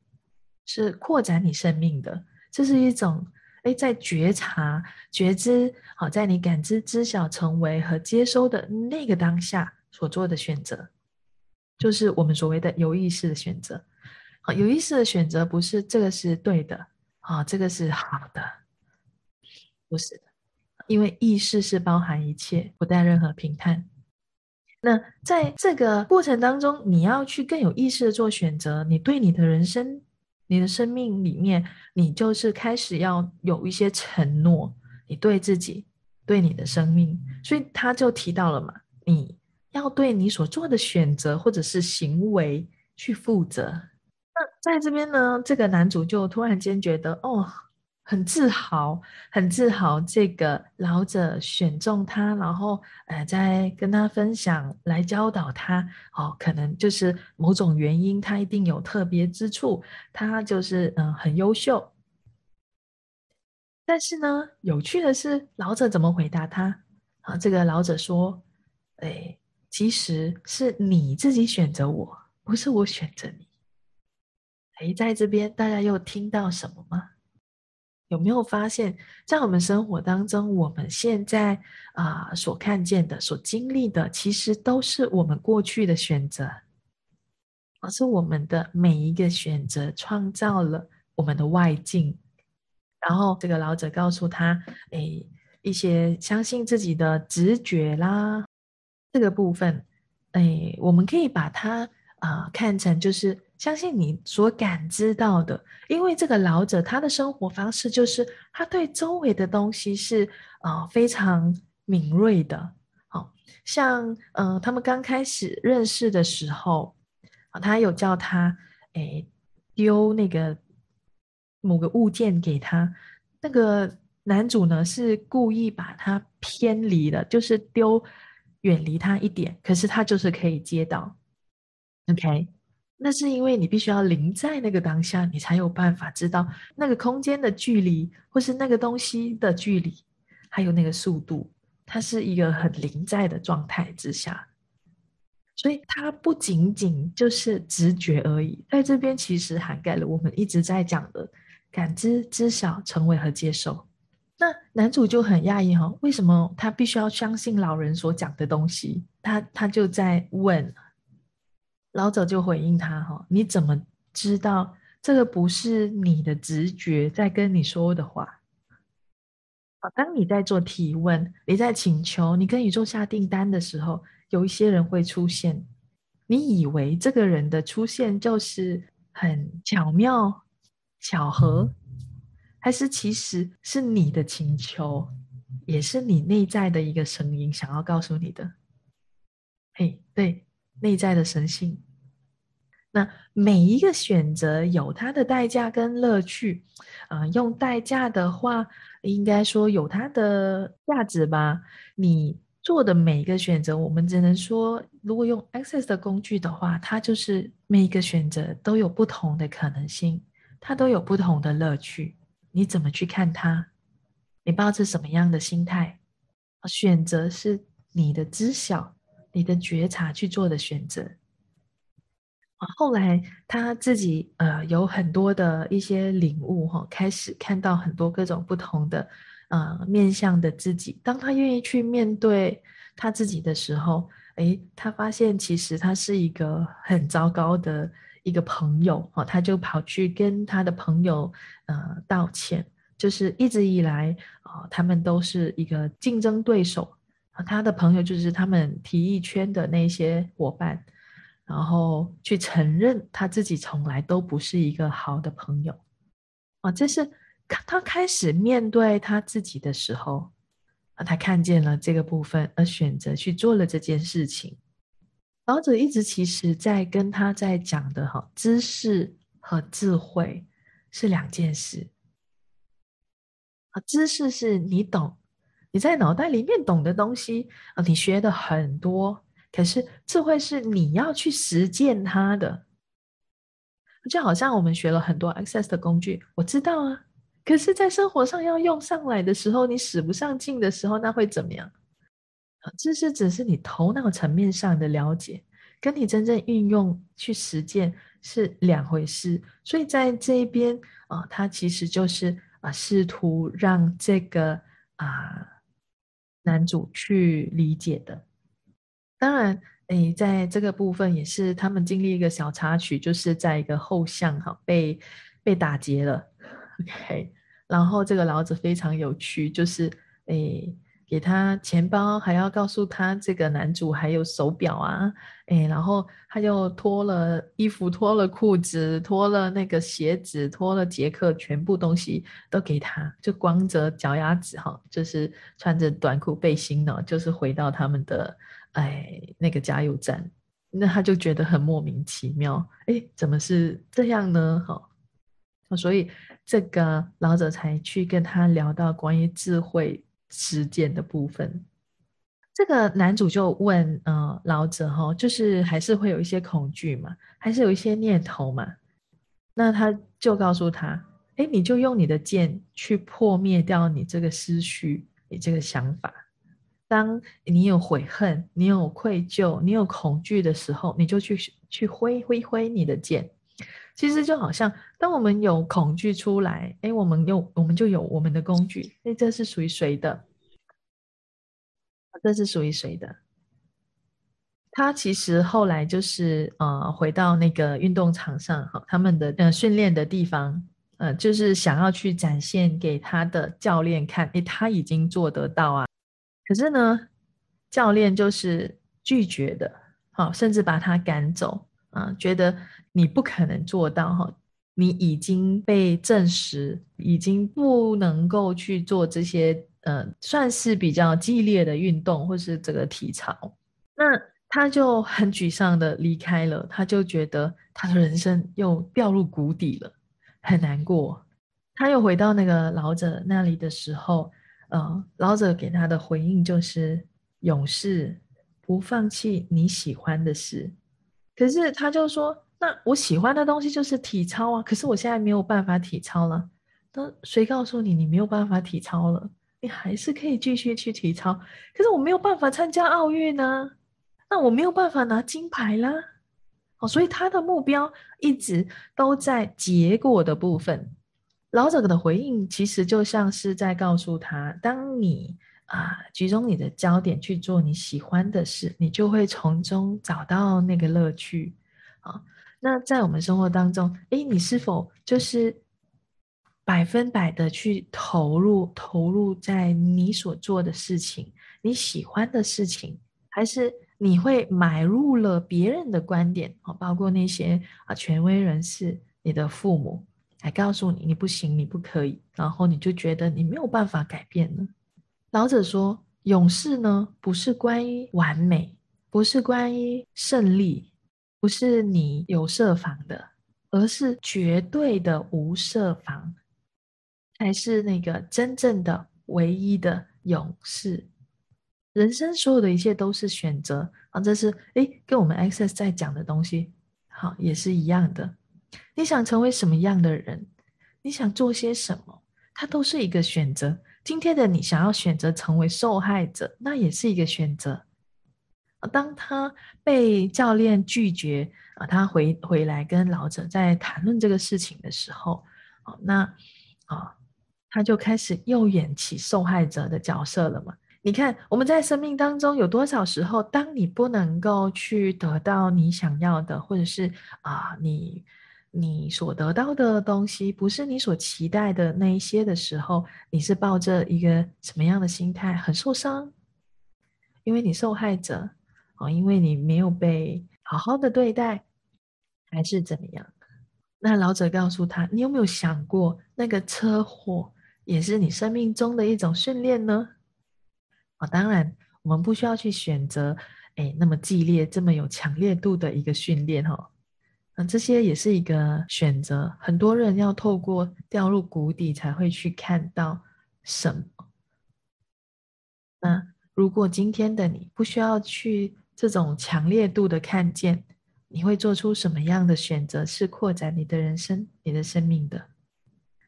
是扩展你生命的。这是一种哎，在觉察、觉知，好，在你感知、知晓、成为和接收的那个当下所做的选择，就是我们所谓的有意识的选择。好，有意识的选择不是这个是对的，啊，这个是好的，不是的，因为意识是包含一切，不带任何评判。那在这个过程当中，你要去更有意识的做选择。你对你的人生、你的生命里面，你就是开始要有一些承诺，你对自己、对你的生命。所以他就提到了嘛，你要对你所做的选择或者是行为去负责。那在这边呢，这个男主就突然间觉得，哦。很自豪，很自豪，这个老者选中他，然后呃，再跟他分享，来教导他。哦，可能就是某种原因，他一定有特别之处，他就是嗯很优秀。但是呢，有趣的是，老者怎么回答他？啊，这个老者说：“哎，其实是你自己选择我，不是我选择你。”哎，在这边大家又听到什么吗？有没有发现，在我们生活当中，我们现在啊所看见的、所经历的，其实都是我们过去的选择，而是我们的每一个选择创造了我们的外境。然后，这个老者告诉他：“哎，一些相信自己的直觉啦，这个部分，哎，我们可以把它啊看成就是。”相信你所感知到的，因为这个老者他的生活方式就是他对周围的东西是啊非常敏锐的。好像嗯，他们刚开始认识的时候啊，他有叫他诶丢那个某个物件给他，那个男主呢是故意把他偏离了，就是丢远离他一点，可是他就是可以接到。OK。那是因为你必须要临在那个当下，你才有办法知道那个空间的距离，或是那个东西的距离，还有那个速度。它是一个很临在的状态之下，所以它不仅仅就是直觉而已，在这边其实涵盖了我们一直在讲的感知、知晓、成为和接受。那男主就很讶异哈，为什么他必须要相信老人所讲的东西？他他就在问。老者就回应他：“哈，你怎么知道这个不是你的直觉在跟你说的话？当你在做提问，你在请求，你跟宇宙下订单的时候，有一些人会出现，你以为这个人的出现就是很巧妙、巧合，还是其实是你的请求，也是你内在的一个声音想要告诉你的？嘿，对。”内在的神性，那每一个选择有它的代价跟乐趣，啊，用代价的话，应该说有它的价值吧。你做的每一个选择，我们只能说，如果用 Access 的工具的话，它就是每一个选择都有不同的可能性，它都有不同的乐趣。你怎么去看它？你抱着什么样的心态？选择是你的知晓、你的觉察去做的选择。后来他自己呃有很多的一些领悟哈，开始看到很多各种不同的。呃，面向的自己，当他愿意去面对他自己的时候，诶，他发现其实他是一个很糟糕的一个朋友哦，他就跑去跟他的朋友呃道歉，就是一直以来啊，他们都是一个竞争对手，他的朋友就是他们体育圈的那些伙伴，然后去承认他自己从来都不是一个好的朋友啊，这是。他开始面对他自己的时候，啊，他看见了这个部分，而选择去做了这件事情。老者一直其实在跟他在讲的哈，知识和智慧是两件事。啊，知识是你懂，你在脑袋里面懂的东西啊，你学的很多。可是智慧是你要去实践它的，就好像我们学了很多 Access 的工具，我知道啊。可是，在生活上要用上来的时候，你使不上劲的时候，那会怎么样？知识只是你头脑层面上的了解，跟你真正运用去实践是两回事。所以在这一边啊，他其实就是啊，试图让这个啊男主去理解的。当然，诶，在这个部分也是他们经历一个小插曲，就是在一个后巷哈被被打劫了。OK，然后这个老者非常有趣，就是诶，给他钱包，还要告诉他这个男主还有手表啊，诶，然后他又脱了衣服，脱了裤子，脱了那个鞋子，脱了杰克，全部东西都给他，就光着脚丫子哈，就是穿着短裤背心呢，就是回到他们的哎那个加油站，那他就觉得很莫名其妙，哎，怎么是这样呢？哈。所以这个老者才去跟他聊到关于智慧实践的部分。这个男主就问，呃，老者哈，就是还是会有一些恐惧嘛，还是有一些念头嘛？那他就告诉他，哎，你就用你的剑去破灭掉你这个思绪，你这个想法。当你有悔恨、你有愧疚、你有恐惧的时候，你就去去挥挥挥你的剑。其实就好像，当我们有恐惧出来，哎，我们有我们就有我们的工具，哎，这是属于谁的？这是属于谁的？他其实后来就是呃，回到那个运动场上，哈，他们的呃训练的地方，呃，就是想要去展现给他的教练看，哎，他已经做得到啊。可是呢，教练就是拒绝的，好，甚至把他赶走。啊，觉得你不可能做到哈，你已经被证实，已经不能够去做这些呃，算是比较激烈的运动或是这个体操。那他就很沮丧的离开了，他就觉得他的人生又掉入谷底了，很难过。他又回到那个老者那里的时候，呃，老者给他的回应就是勇士不放弃你喜欢的事。可是他就说：“那我喜欢的东西就是体操啊！可是我现在没有办法体操了。那谁告诉你你没有办法体操了？你还是可以继续去体操。可是我没有办法参加奥运呢，那我没有办法拿金牌啦。哦，所以他的目标一直都在结果的部分。老者的回应其实就像是在告诉他：当你……啊，集中你的焦点去做你喜欢的事，你就会从中找到那个乐趣。啊，那在我们生活当中，诶，你是否就是百分百的去投入，投入在你所做的事情，你喜欢的事情，还是你会买入了别人的观点？啊，包括那些啊权威人士，你的父母来告诉你你不行，你不可以，然后你就觉得你没有办法改变呢？老者说：“勇士呢，不是关于完美，不是关于胜利，不是你有设防的，而是绝对的无设防，才是那个真正的唯一的勇士。人生所有的一切都是选择啊，这是诶，跟我们 Access 在讲的东西，好，也是一样的。你想成为什么样的人？你想做些什么？它都是一个选择。今天的你想要选择成为受害者，那也是一个选择。当他被教练拒绝啊，他回回来跟老者在谈论这个事情的时候，哦，那啊，他就开始又演起受害者的角色了嘛？你看我们在生命当中有多少时候，当你不能够去得到你想要的，或者是啊，你你所得到的东西不是你所期待的那一些的时候，你是抱着一个什么样的心态？很受伤，因为你受害者。哦，因为你没有被好好的对待，还是怎么样？那老者告诉他：“你有没有想过，那个车祸也是你生命中的一种训练呢？”啊，当然，我们不需要去选择，哎，那么激烈、这么有强烈度的一个训练，哈，这些也是一个选择。很多人要透过掉入谷底，才会去看到什么。那如果今天的你不需要去。这种强烈度的看见，你会做出什么样的选择？是扩展你的人生、你的生命的。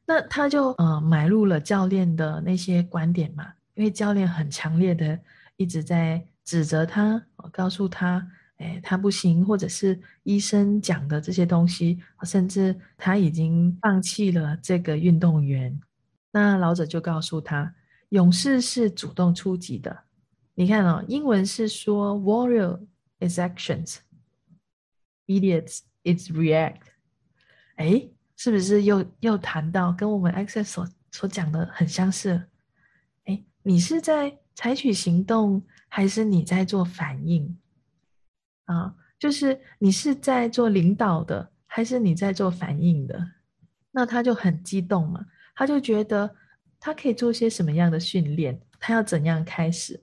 那他就呃买入了教练的那些观点嘛，因为教练很强烈的一直在指责他，告诉他，哎，他不行，或者是医生讲的这些东西，甚至他已经放弃了这个运动员。那老者就告诉他，勇士是主动出击的。你看哦，英文是说 “warrior is actions”，“idiots is react”。哎，是不是又又谈到跟我们 Access 所所讲的很相似？哎，你是在采取行动，还是你在做反应？啊，就是你是在做领导的，还是你在做反应的？那他就很激动嘛，他就觉得他可以做些什么样的训练？他要怎样开始？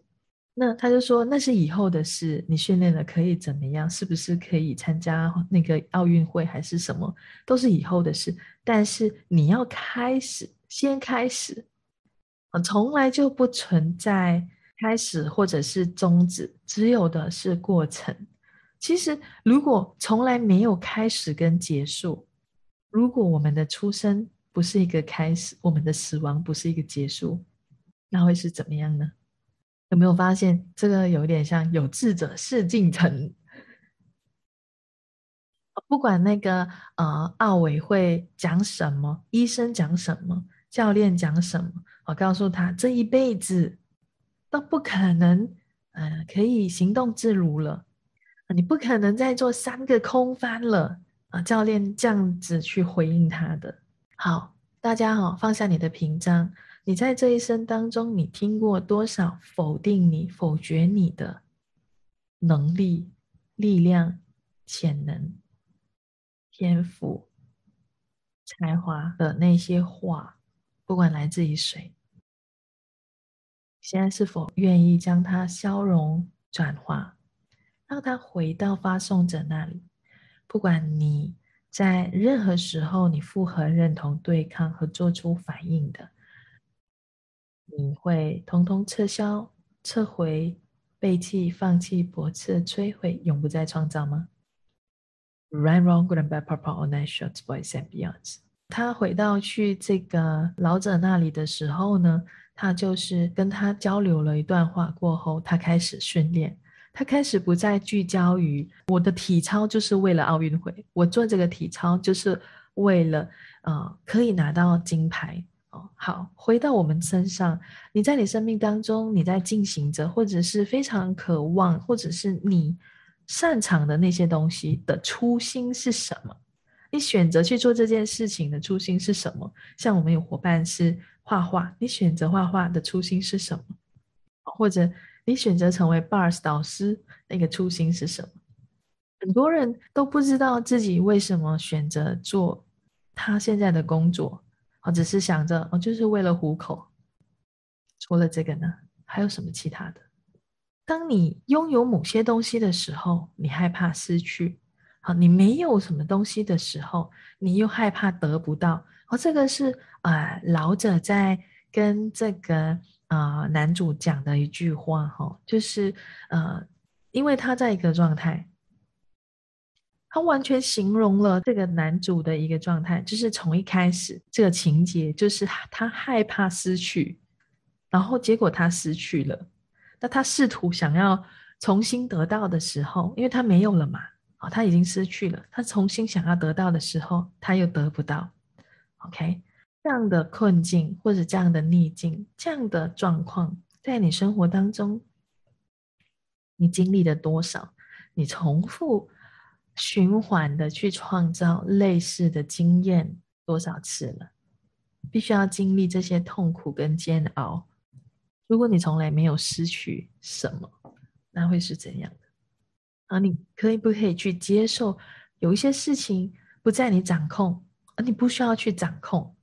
那他就说那是以后的事，你训练了可以怎么样？是不是可以参加那个奥运会还是什么？都是以后的事。但是你要开始，先开始，从来就不存在开始或者是终止，只有的是过程。其实如果从来没有开始跟结束，如果我们的出生不是一个开始，我们的死亡不是一个结束，那会是怎么样呢？有没有发现这个有点像有志者事竟成？不管那个呃奥委会讲什么，医生讲什么，教练讲什么，我告诉他这一辈子都不可能，嗯，可以行动自如了。你不可能再做三个空翻了啊！教练这样子去回应他的。好，大家好，放下你的屏障。你在这一生当中，你听过多少否定你、否决你的能力、力量、潜能、天赋、才华的那些话？不管来自于谁，现在是否愿意将它消融、转化，让它回到发送者那里？不管你在任何时候，你复合、认同、对抗和做出反应的。你会通通撤销、撤回、背弃、放弃、驳斥、摧毁，永不再创造吗？Right, wrong, good and bad, purple or nice, short, boys and beyonds。他回到去这个老者那里的时候呢，他就是跟他交流了一段话过后，他开始训练，他开始不再聚焦于我的体操就是为了奥运会，我做这个体操就是为了呃可以拿到金牌。哦，好，回到我们身上，你在你生命当中，你在进行着，或者是非常渴望，或者是你擅长的那些东西的初心是什么？你选择去做这件事情的初心是什么？像我们有伙伴是画画，你选择画画的初心是什么？或者你选择成为 Bars 导师，那个初心是什么？很多人都不知道自己为什么选择做他现在的工作。我只是想着，我就是为了糊口。除了这个呢，还有什么其他的？当你拥有某些东西的时候，你害怕失去；好，你没有什么东西的时候，你又害怕得不到。哦，这个是啊，老者在跟这个啊男主讲的一句话哈，就是呃，因为他在一个状态，他完全形容了这个男主的一个状态，就是从一开始这个情节就是他害怕失去，然后结果他失去了，那他试图想要重新得到的时候，因为他没有了嘛。哦，他已经失去了，他重新想要得到的时候，他又得不到。OK，这样的困境或者这样的逆境，这样的状况，在你生活当中，你经历了多少？你重复循环的去创造类似的经验多少次了？必须要经历这些痛苦跟煎熬。如果你从来没有失去什么，那会是怎样的？啊，你可以不可以去接受有一些事情不在你掌控，而你不需要去掌控，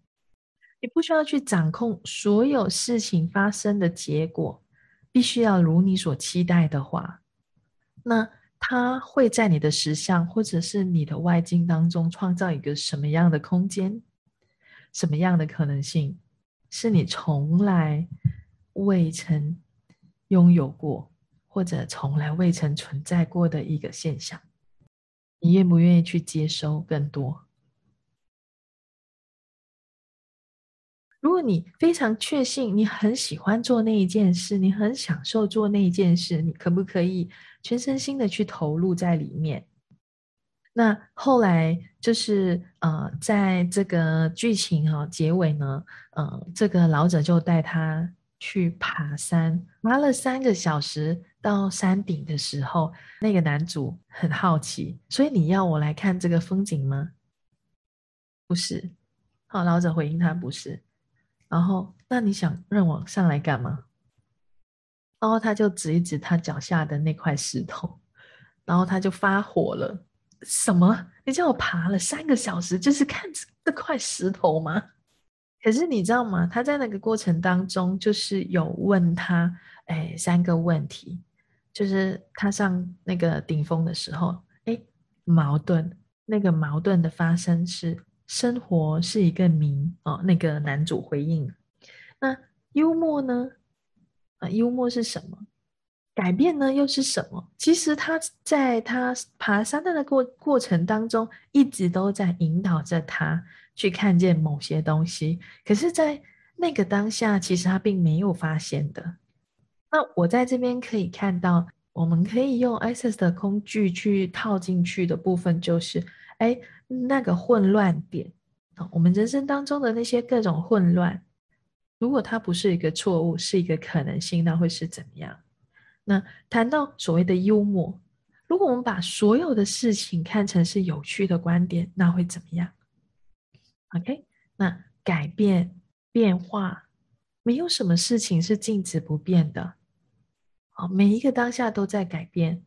你不需要去掌控所有事情发生的结果，必须要如你所期待的话，那它会在你的实相或者是你的外境当中创造一个什么样的空间，什么样的可能性，是你从来未曾拥有过。或者从来未曾存在过的一个现象，你愿不愿意去接收更多？如果你非常确信，你很喜欢做那一件事，你很享受做那一件事，你可不可以全身心的去投入在里面？那后来就是呃，在这个剧情哈结尾呢，呃，这个老者就带他去爬山，爬了三个小时。到山顶的时候，那个男主很好奇，所以你要我来看这个风景吗？不是，好，老者回应他不是。然后，那你想让我上来干嘛？然后他就指一指他脚下的那块石头，然后他就发火了：什么？你叫我爬了三个小时，就是看这块石头吗？可是你知道吗？他在那个过程当中，就是有问他，哎，三个问题。就是他上那个顶峰的时候，哎，矛盾。那个矛盾的发生是生活是一个谜哦。那个男主回应，那幽默呢？啊，幽默是什么？改变呢又是什么？其实他在他爬山的过过程当中，一直都在引导着他去看见某些东西。可是，在那个当下，其实他并没有发现的。那我在这边可以看到，我们可以用 Access 的工具去套进去的部分，就是，哎，那个混乱点啊，我们人生当中的那些各种混乱，如果它不是一个错误，是一个可能性，那会是怎么样？那谈到所谓的幽默，如果我们把所有的事情看成是有趣的观点，那会怎么样？OK，那改变变化，没有什么事情是静止不变的。好，每一个当下都在改变，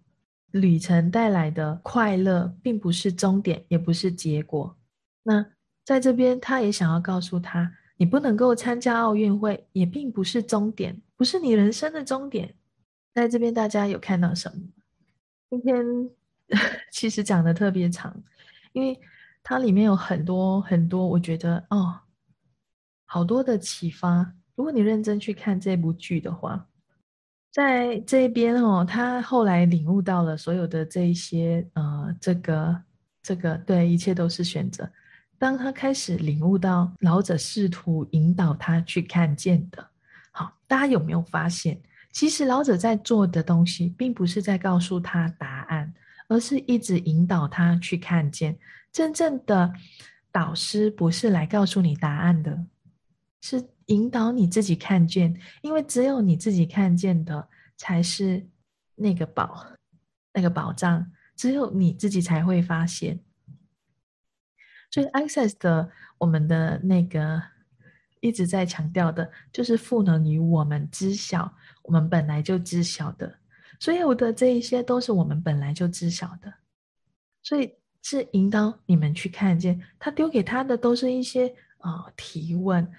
旅程带来的快乐并不是终点，也不是结果。那在这边，他也想要告诉他，你不能够参加奥运会，也并不是终点，不是你人生的终点。在这边，大家有看到什么？今天 其实讲的特别长，因为它里面有很多很多，我觉得哦，好多的启发。如果你认真去看这部剧的话。在这边哦，他后来领悟到了所有的这一些，呃，这个这个对，一切都是选择。当他开始领悟到老者试图引导他去看见的，好，大家有没有发现，其实老者在做的东西，并不是在告诉他答案，而是一直引导他去看见。真正的导师不是来告诉你答案的，是。引导你自己看见，因为只有你自己看见的才是那个宝，那个宝藏，只有你自己才会发现。所以，Access 的我们的那个一直在强调的，就是赋能于我们知晓，我们本来就知晓的。所有的这一些都是我们本来就知晓的，所以是引导你们去看见。他丢给他的都是一些啊提问。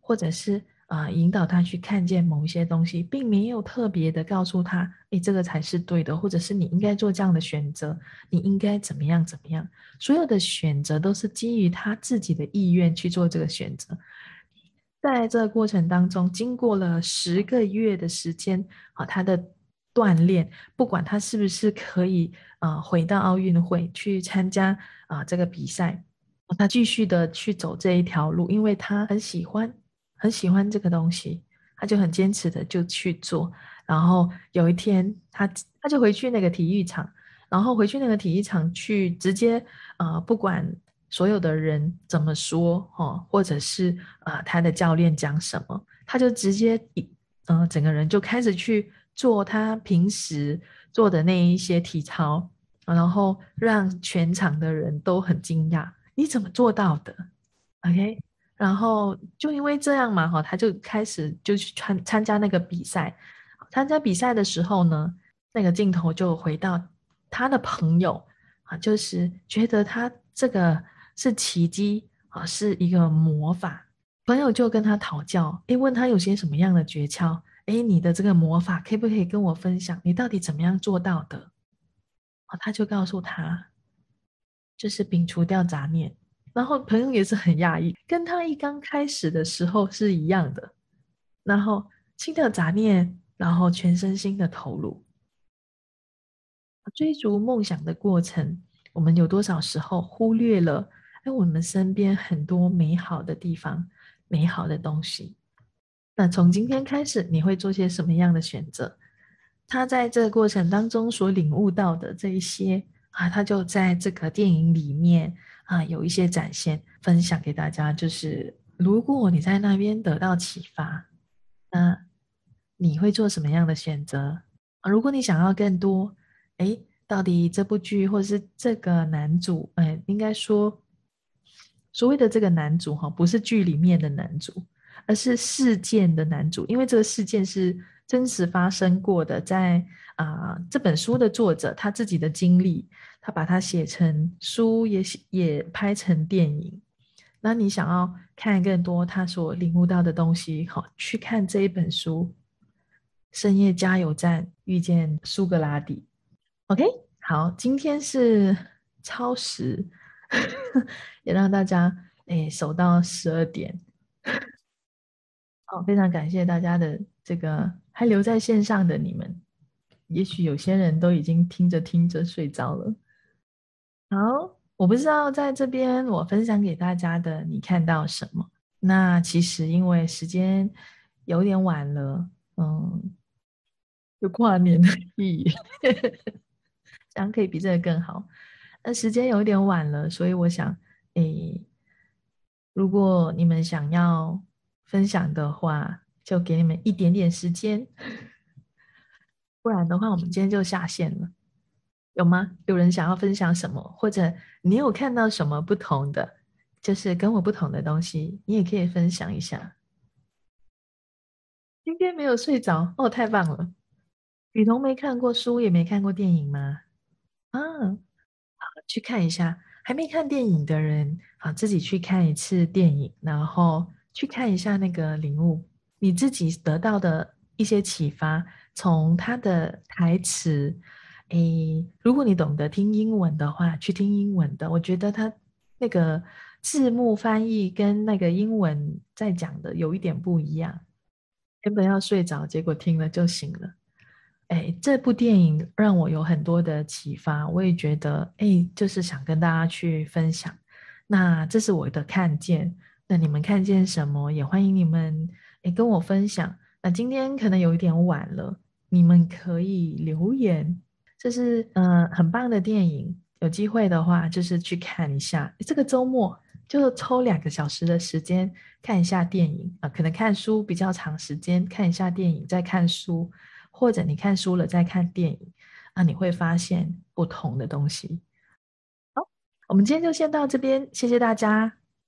或者是啊，引导他去看见某一些东西，并没有特别的告诉他，哎，这个才是对的，或者是你应该做这样的选择，你应该怎么样怎么样。所有的选择都是基于他自己的意愿去做这个选择。在这个过程当中，经过了十个月的时间，啊，他的锻炼，不管他是不是可以啊回到奥运会去参加啊这个比赛，他继续的去走这一条路，因为他很喜欢，很喜欢这个东西，他就很坚持的就去做。然后有一天，他他就回去那个体育场，然后回去那个体育场去直接啊，不管。所有的人怎么说哦，或者是啊，他的教练讲什么，他就直接一嗯，整个人就开始去做他平时做的那一些体操，然后让全场的人都很惊讶，你怎么做到的？OK，然后就因为这样嘛，哈，他就开始就去参参加那个比赛。参加比赛的时候呢，那个镜头就回到他的朋友啊，就是觉得他这个。是奇迹啊，是一个魔法。朋友就跟他讨教，诶，问他有些什么样的诀窍？诶，你的这个魔法可不可以跟我分享？你到底怎么样做到的？啊，他就告诉他，就是摒除掉杂念。然后朋友也是很讶异，跟他一刚开始的时候是一样的。然后清掉杂念，然后全身心的投入，追逐梦想的过程，我们有多少时候忽略了？哎我们身边很多美好的地方，美好的东西。那从今天开始，你会做些什么样的选择？他在这个过程当中所领悟到的这一些啊，他就在这个电影里面啊有一些展现，分享给大家。就是如果你在那边得到启发，那你会做什么样的选择？啊，如果你想要更多，哎，到底这部剧或者是这个男主，哎，应该说。所谓的这个男主哈，不是剧里面的男主，而是事件的男主，因为这个事件是真实发生过的，在啊这本书的作者他自己的经历，他把它写成书，也也拍成电影。那你想要看更多他所领悟到的东西，好去看这一本书《深夜加油站遇见苏格拉底》。OK，好，今天是超时。也让大家诶守到十二点，好，非常感谢大家的这个还留在线上的你们，也许有些人都已经听着听着睡着了。好，我不知道在这边我分享给大家的你看到什么？那其实因为时间有点晚了，嗯，有跨年的意义，这样可以比这个更好。那时间有点晚了，所以我想，诶，如果你们想要分享的话，就给你们一点点时间，不然的话，我们今天就下线了。有吗？有人想要分享什么，或者你有看到什么不同的，就是跟我不同的东西，你也可以分享一下。今天没有睡着哦，太棒了！雨桐没看过书，也没看过电影吗？啊。去看一下，还没看电影的人，好，自己去看一次电影，然后去看一下那个领悟，你自己得到的一些启发。从他的台词，诶，如果你懂得听英文的话，去听英文的。我觉得他那个字幕翻译跟那个英文在讲的有一点不一样。原本要睡着，结果听了就醒了。哎，这部电影让我有很多的启发，我也觉得，哎，就是想跟大家去分享。那这是我的看见，那你们看见什么？也欢迎你们，哎，跟我分享。那今天可能有一点晚了，你们可以留言。这是嗯，很棒的电影，有机会的话就是去看一下。这个周末就是抽两个小时的时间看一下电影啊，可能看书比较长时间，看一下电影再看书。或者你看书了再看电影，啊，你会发现不同的东西。好，我们今天就先到这边，谢谢大家。